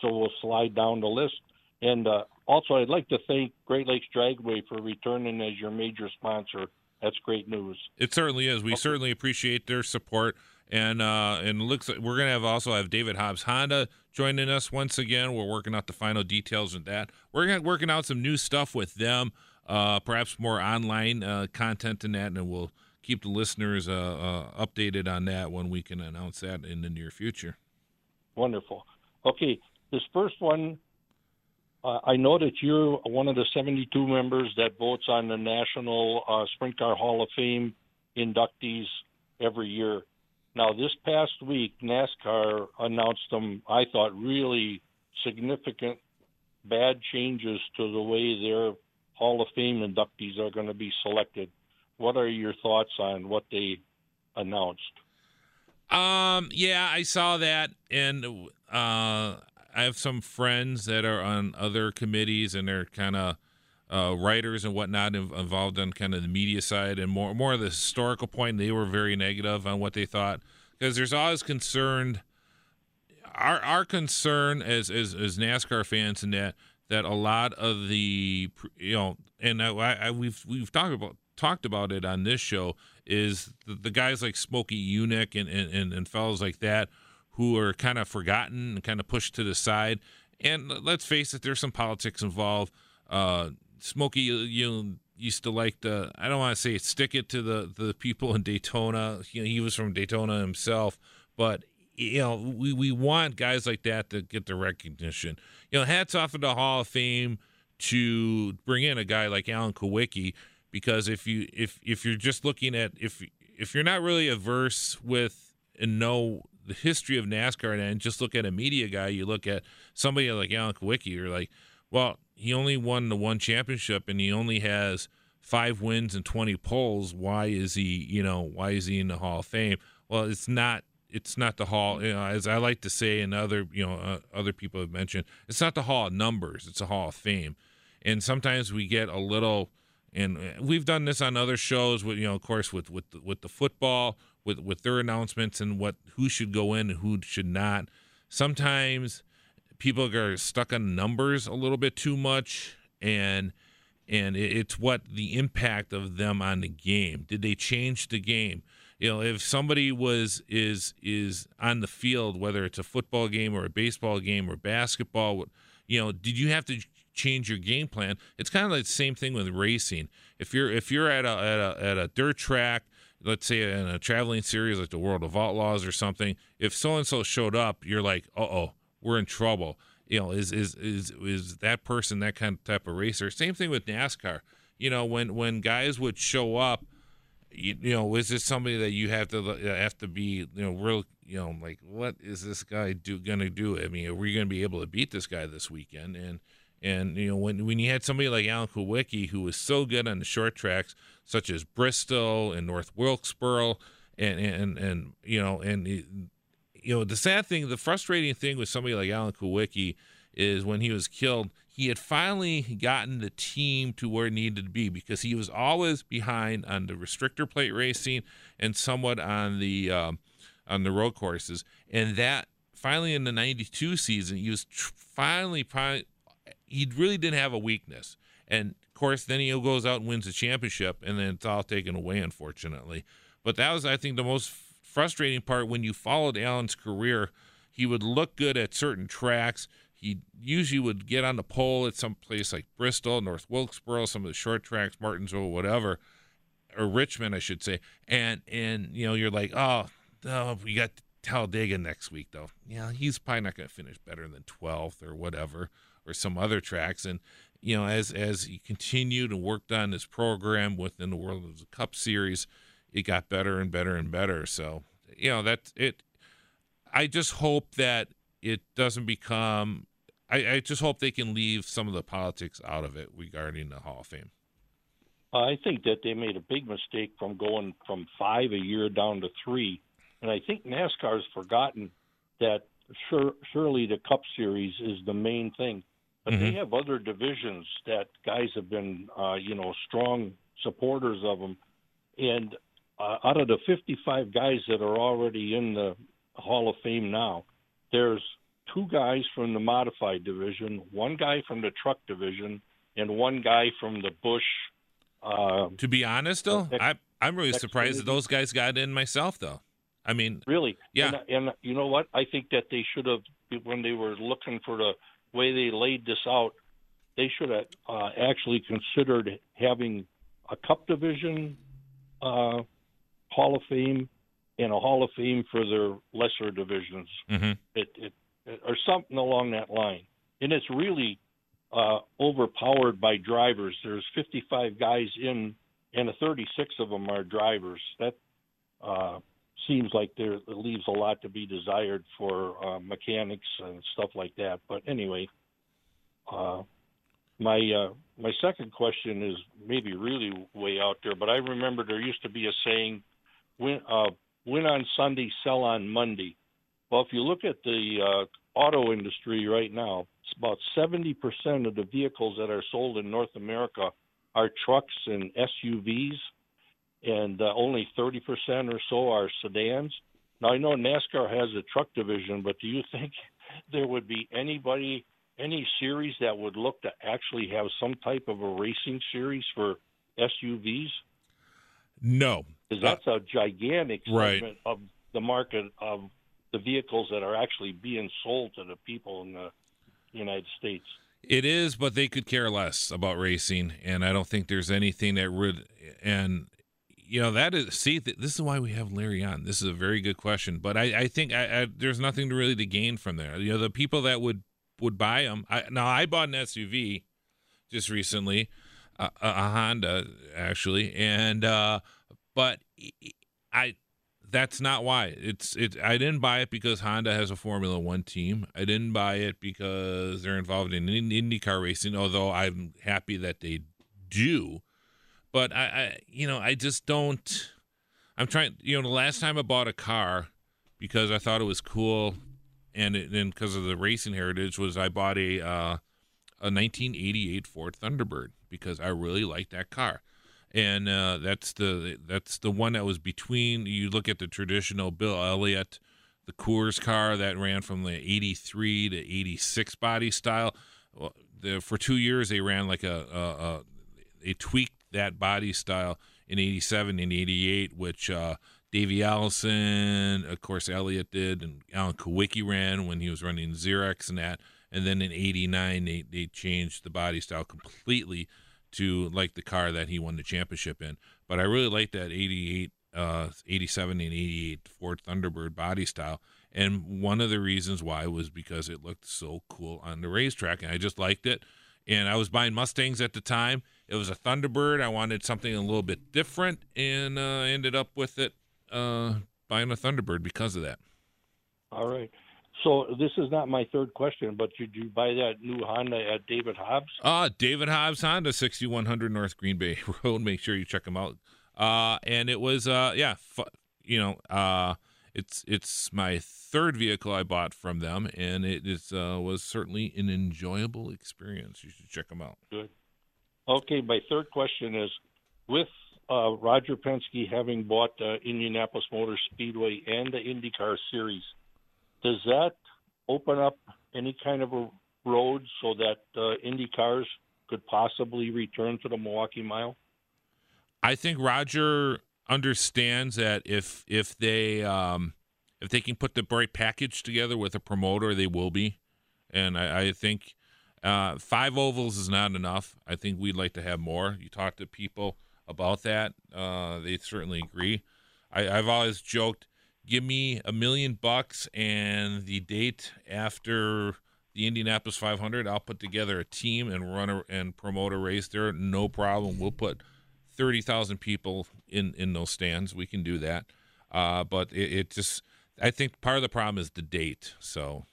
So we'll slide down the list. And uh, also, I'd like to thank Great Lakes Dragway for returning as your major sponsor. That's great news.
It certainly is. We okay. certainly appreciate their support. And uh, and looks like we're gonna have also have David Hobbs Honda joining us once again. We're working out the final details of that. We're working out some new stuff with them, uh, perhaps more online uh, content in that, and we'll keep the listeners uh, uh, updated on that when we can announce that in the near future.
Wonderful. Okay, this first one uh, I know that you're one of the 72 members that votes on the National uh, Sprint Car Hall of Fame inductees every year. Now, this past week, NASCAR announced some, I thought, really significant bad changes to the way their Hall of Fame inductees are going to be selected. What are your thoughts on what they announced?
Um, yeah, I saw that, and uh, I have some friends that are on other committees and they're kind of uh, writers and whatnot involved on kind of the media side and more more of the historical point. They were very negative on what they thought because there's always concerned. Our our concern as as, as NASCAR fans and that that a lot of the you know and I, I we've we've talked about talked about it on this show is the, the guys like Smokey Yunick and, and, and fellows like that who are kind of forgotten and kind of pushed to the side. And let's face it, there's some politics involved. Uh, Smokey, you, you used to like to, I don't want to say stick it to the, the people in Daytona. You know, he was from Daytona himself, but you know, we, we want guys like that to get the recognition. You know, hats off to the Hall of Fame to bring in a guy like Alan Kulwicki because if you if if you're just looking at if if you're not really averse with and know the history of NASCAR and just look at a media guy, you look at somebody like Alan Kulwicki, you're like, well, he only won the one championship and he only has five wins and 20 poles. Why is he, you know, why is he in the Hall of Fame? Well, it's not it's not the hall you know, as i like to say and other you know uh, other people have mentioned it's not the hall of numbers it's a hall of fame and sometimes we get a little and we've done this on other shows with you know of course with with with the football with with their announcements and what who should go in and who should not. Sometimes people are stuck on numbers a little bit too much, and and it's what the impact of them on the game. Did they change the game? You know, if somebody was is is on the field, whether it's a football game or a baseball game or basketball, you know, did you have to change your game plan? It's kind of like the same thing with racing. If you're if you're at a at a, at a dirt track let's say in a traveling series like the World of Outlaws or something, if so and so showed up, you're like, uh oh, we're in trouble. You know, is is is is that person that kind of type of racer? Same thing with NASCAR. You know, when when guys would show up, you, you know, is this somebody that you have to uh, have to be, you know, real, you know, like what is this guy do gonna do? I mean, are we gonna be able to beat this guy this weekend? And and you know, when when you had somebody like Alan Kulwicki who was so good on the short tracks, such as Bristol and North Wilkesboro, and and and you know, and you know, the sad thing, the frustrating thing with somebody like Alan Kulwicki is when he was killed, he had finally gotten the team to where it needed to be because he was always behind on the restrictor plate racing and somewhat on the um, on the road courses, and that finally in the 92 season he was tr- finally he really didn't have a weakness. And of course, then he goes out and wins the championship, and then it's all taken away, unfortunately. But that was, I think, the most frustrating part when you followed Alan's career. He would look good at certain tracks. He usually would get on the pole at some place like Bristol, North Wilkesboro, some of the short tracks, Martinsville, whatever, or Richmond, I should say. And and you know, you're like, oh, oh we got Talladega next week, though. Yeah, he's probably not going to finish better than 12th or whatever or some other tracks. And you know, as as he continued and worked on his program within the World of the Cup Series, it got better and better and better. So you know that it. I just hope that it doesn't become. I, I just hope they can leave some of the politics out of it regarding the Hall of Fame.
I think that they made a big mistake from going from five a year down to three, and I think NASCAR's forgotten that sure, surely the Cup Series is the main thing, but
Mm-hmm.
they have other divisions that guys have been, uh, you know, strong supporters of them, and uh, out of the 55 guys that are already in the Hall of Fame now, there's two guys from the modified division, one guy from the truck division, and one guy from the Busch. Uh,
To be honest, though, I I'm really surprised that those guys got in myself, though. I mean,
Really?
Yeah.
And, and you know what? I think that they should have, when they were looking for the way they laid this out, they should have uh, actually considered having a Cup Division uh, Hall of Fame and a Hall of Fame for their lesser divisions.
mhm.
It, it, it or something along that line. And it's really uh, overpowered by drivers. There's 55 guys in, and 36 of them are drivers. That uh, seems like there leaves a lot to be desired for uh, mechanics and stuff like that. But anyway, uh, my uh, my second question is maybe really way out there, but I remember there used to be a saying, "Win uh, win on Sunday, sell on Monday." Well, if you look at the uh, auto industry right now, it's about seventy percent of the vehicles that are sold in North America are trucks and SUVs and uh, only 30% or so are sedans. Now, I know NASCAR has a truck division, but do you think there would be anybody, any series that would look to actually have some type of a racing series for SUVs?
no.
Because that's a gigantic
Right.
segment of the market of the vehicles that are actually being sold to the people in the United States.
It is, but they could care less about racing, and I don't think there's anything that would. And you know that is see, th- this is why we have Larry on. This is a very good question, but I, I think I, I, there's nothing to really to gain from there. You know, the people that would would buy them. I, now, I bought an SUV just recently, a a Honda actually, and uh, but I that's not why. It's it. I didn't buy it because Honda has a Formula One team. I didn't buy it because they're involved in in- IndyCar racing. Although I'm happy that they do, but I, I, you know, I just don't. I'm trying. You know, the last time I bought a car because I thought it was cool, and then because of the racing heritage, was I bought a uh, a 1988 Ford Thunderbird because I really liked that car and uh, that's the that's the one that was between. You look at the traditional Bill Elliott, the Coors car that ran from the '83 to '86 body style. The, for two years they ran like a, a, a they tweaked that body style in '87 and '88, which uh, Davey Allison, of course, Elliott did, and Alan Kulwicki ran when he was running Zerex and that. And then in '89 they they changed the body style completely to like the car that he won the championship in. But I really like that 88, uh, 87 and 88 Ford Thunderbird body style. And one of the reasons why was because it looked so cool on the racetrack. And I just liked it. And I was buying Mustangs at the time. It was a Thunderbird. I wanted something a little bit different and uh, ended up with it uh, buying a Thunderbird because of that.
All right. So this is not my third question, but did you buy that new Honda at David Hobbs?
Uh, David Hobbs Honda, 6100 North Green Bay Road. Make sure you check them out. Uh, and it was, uh, yeah, fu- you know, uh, it's it's my third vehicle I bought from them, and it is uh, was certainly an enjoyable experience. You should check them out.
Good. Okay, my third question is with uh, Roger Penske having bought uh, Indianapolis Motor Speedway and the IndyCar Series, does that open up any kind of a road so that uh, Indy cars could possibly return to the Milwaukee Mile?
I think Roger understands that if if they um, if they can put the right package together with a promoter, they will be. And I, I think uh, five ovals is not enough. I think we'd like to have more. You talk to people about that, uh, they certainly agree. I, I've always joked, give me a million bucks and the date after the Indianapolis 500, I'll put together a team and run a, and promote a race there. No problem. We'll put thirty thousand people in in those stands. We can do that. Uh, but it, it just, I think part of the problem is the date. So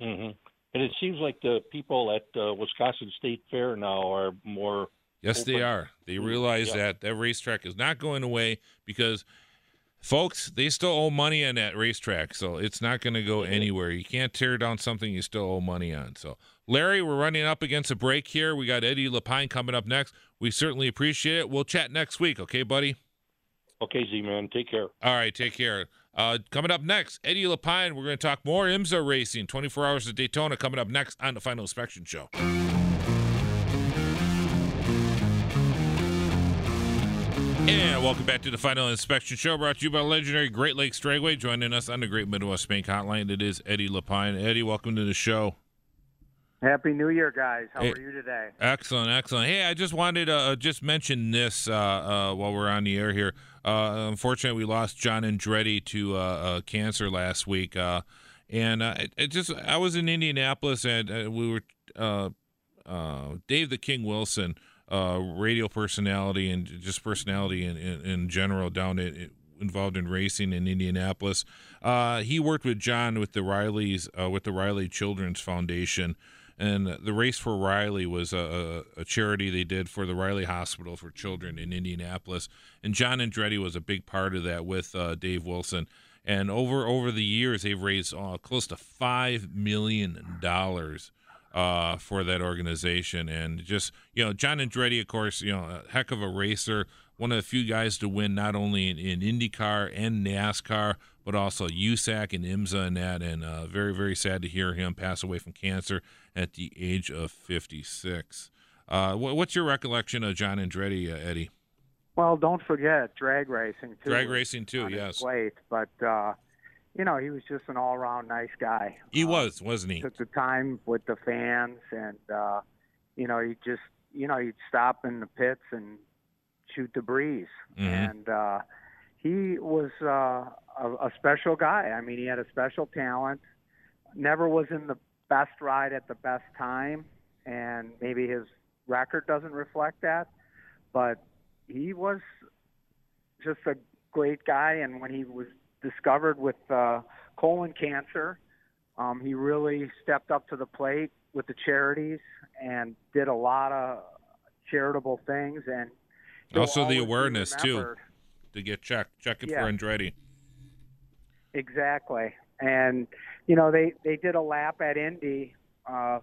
hmm And it seems like the people at uh, Wisconsin State Fair now are more
Yes, they are. They realize
Yeah.
that that racetrack is not going away because, folks, they still owe money on that racetrack. So it's not going to go anywhere. You can't tear down something you still owe money on. So, Larry, we're running up against a break here. We got Eddie Lapine coming up next. We certainly appreciate it. We'll chat next week. Okay, buddy?
Okay, Z man, take care.
All right, take care. Uh, coming up next, Eddie Lapine. We're going to talk more IMSA racing. 24 hours of Daytona coming up next on the Final Inspection Show. And welcome back to the Final Inspection Show, brought to you by legendary Great Lakes Dragway. Joining us on the Great Midwest Bank Hotline, it is Eddie Lapine. Eddie, welcome to the show.
Happy New Year, guys. How
Hey.
are you today?
Excellent, excellent. Hey, I just wanted to uh, just mention this uh, uh, while we're on the air here. Uh, unfortunately, we lost John Andretti to uh, uh, cancer last week, uh, and uh, it, it just I was in Indianapolis and uh, we were uh, uh, Dave the King Wilson, uh, radio personality and just personality in, in, in general down in, involved in racing in Indianapolis. Uh, he worked with John with the Rileys uh, with the Riley Children's Foundation and the race for Riley was a, a, a charity they did for the Riley Hospital for Children in Indianapolis, and John Andretti was a big part of that with uh, Dave Wilson. And over over the years, they've raised uh, close to five million dollars uh, for that organization. And just you know, John Andretti, of course, you know, a heck of a racer, one of the few guys to win not only in, in IndyCar and NASCAR, but also USAC and IMSA and that. And uh, very very sad to hear him pass away from cancer at the age of 56. Uh, what, what's your recollection of John Andretti, uh, Eddie?
Well, don't forget drag racing too.
Drag racing too, yes.
Plate, but uh, you know he was just an all-around nice guy.
He
Uh,
was, wasn't he?
Took the time with the fans, and uh, you know he just you know he'd stop in the pits and shoot the breeze,
Mhm.
and uh, he was uh, a, a special guy. I mean, he had a special talent. Never was in the best ride at the best time, and maybe his record doesn't reflect that, but he was just a great guy. And when he was discovered with uh, colon cancer, um, he really stepped up to the plate with the charities and did a lot of charitable things. And
Also, the awareness too to get checked, check it
Yeah.
for Andretti.
Exactly. And you know they they did a lap at Indy uh,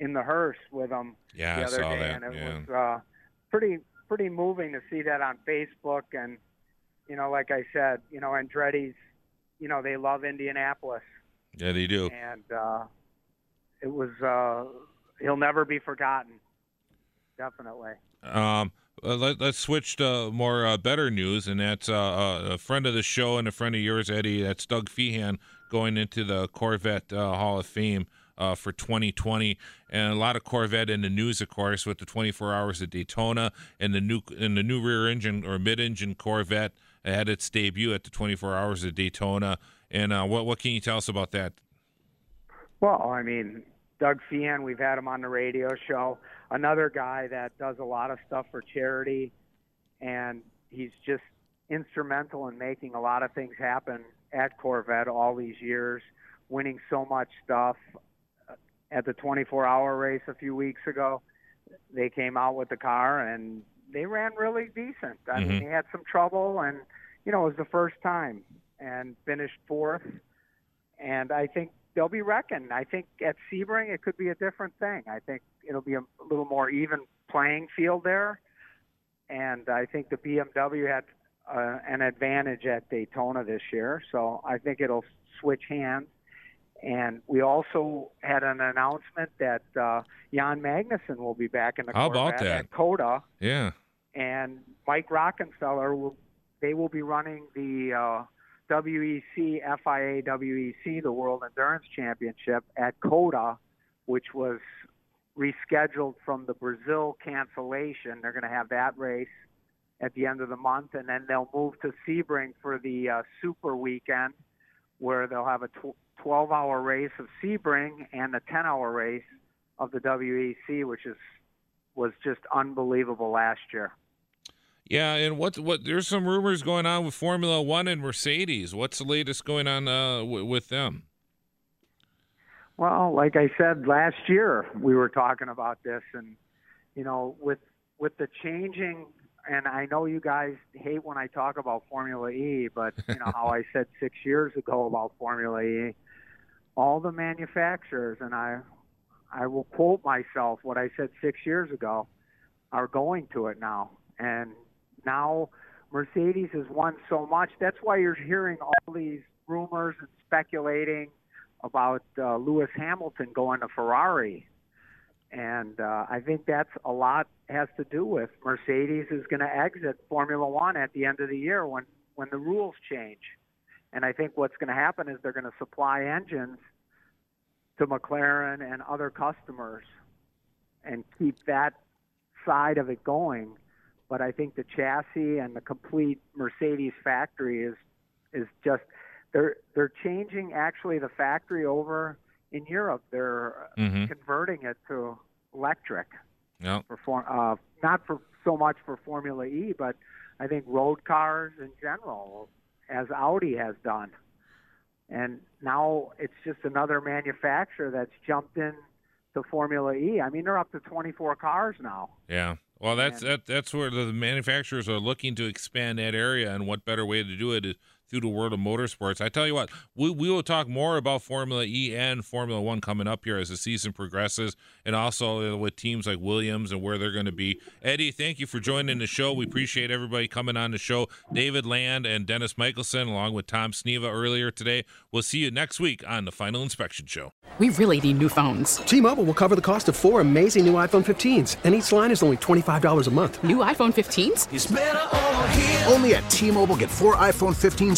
in the hearse with him
Yeah,
the
I saw
day,
that.
and it
Yeah.
was uh, pretty pretty moving to see that on Facebook. And you know, like I said, you know, Andretti's, you know, they love Indianapolis,
yeah, they do.
and uh, it was uh, he'll never be forgotten. Definitely.
Um, uh, let, let's switch to more uh, better news, and that's uh, uh, a friend of the show and a friend of yours, Eddie. That's Doug Fehan going into the Corvette uh, Hall of Fame uh, for 2020, and a lot of Corvette in the news, of course, with the 24 Hours of Daytona and the new and the new rear engine or mid engine Corvette had its debut at the 24 Hours of Daytona. And uh, what what can you tell us about that?
Well, I mean, Doug Fehan, we've had him on the radio show. Another guy that does a lot of stuff for charity, and he's just instrumental in making a lot of things happen at Corvette all these years, winning so much stuff. At the 24 hour race a few weeks ago, they came out with the car and they ran really decent. I mean,
Mhm.
they had some trouble, and, you know, it was the first time and finished fourth and I think they'll be reckoned. I think at Sebring it could be a different thing. I think it'll be a little more even playing field there, and I think the BMW had uh, an advantage at Daytona this year, so I think it'll switch hands. And we also had an announcement that uh, Jan Magnussen will be back in the
How about that?
at COTA
Yeah.
and Mike Rockenfeller will they will be running the uh, WEC FIA WEC the World Endurance Championship at COTA, which was rescheduled from the Brazil cancellation. They're going to have that race at the end of the month, and then they'll move to Sebring for the uh, Super Weekend, where they'll have a tw- 12-hour race of Sebring and the 10-hour race of the WEC, which is was just unbelievable last year.
Yeah, and what what there's some rumors going on with Formula One and Mercedes. What's the latest going on uh, w- with them?
Well, like I said last year, we were talking about this, and you know, with with the changing, and I know you guys hate when I talk about Formula E, but you know how I said six years ago about Formula E. All the manufacturers, and I, I will quote myself what I said six years ago, are going to it now, and now Mercedes has won so much. That's why you're hearing all these rumors and speculating about uh, Lewis Hamilton going to Ferrari. And uh, I think that's a lot has to do with Mercedes is going to exit Formula One at the end of the year when when the rules change. And I think what's going to happen is they're going to supply engines to McLaren and other customers and keep that side of it going. But I think the chassis and the complete Mercedes factory is is just they're they're changing actually the factory over in Europe. They're
mm-hmm.
converting it to electric.
Yeah.
For uh, not for so much for Formula E, but I think road cars in general, as Audi has done. And now it's just another manufacturer that's jumped in to Formula E. I mean, they're up to 24 cars now.
Yeah. Well, that's that, that's where the manufacturers are looking to expand that area, and what better way to do it is through the world of motorsports. I tell you what, we, we will talk more about Formula E and Formula One coming up here as the season progresses, and also with teams like Williams and where they're going to be. Eddie, thank you for joining the show. We appreciate everybody coming on the show. David Land and Dennis Michelson, along with Tom Sneva earlier today. We'll see you next week on the Final Inspection Show.
We really need new phones.
T-Mobile will cover the cost of four amazing new iPhone 15s, and each line is only $25 a month.
New iPhone 15s?
Only at T-Mobile get four iPhone 15s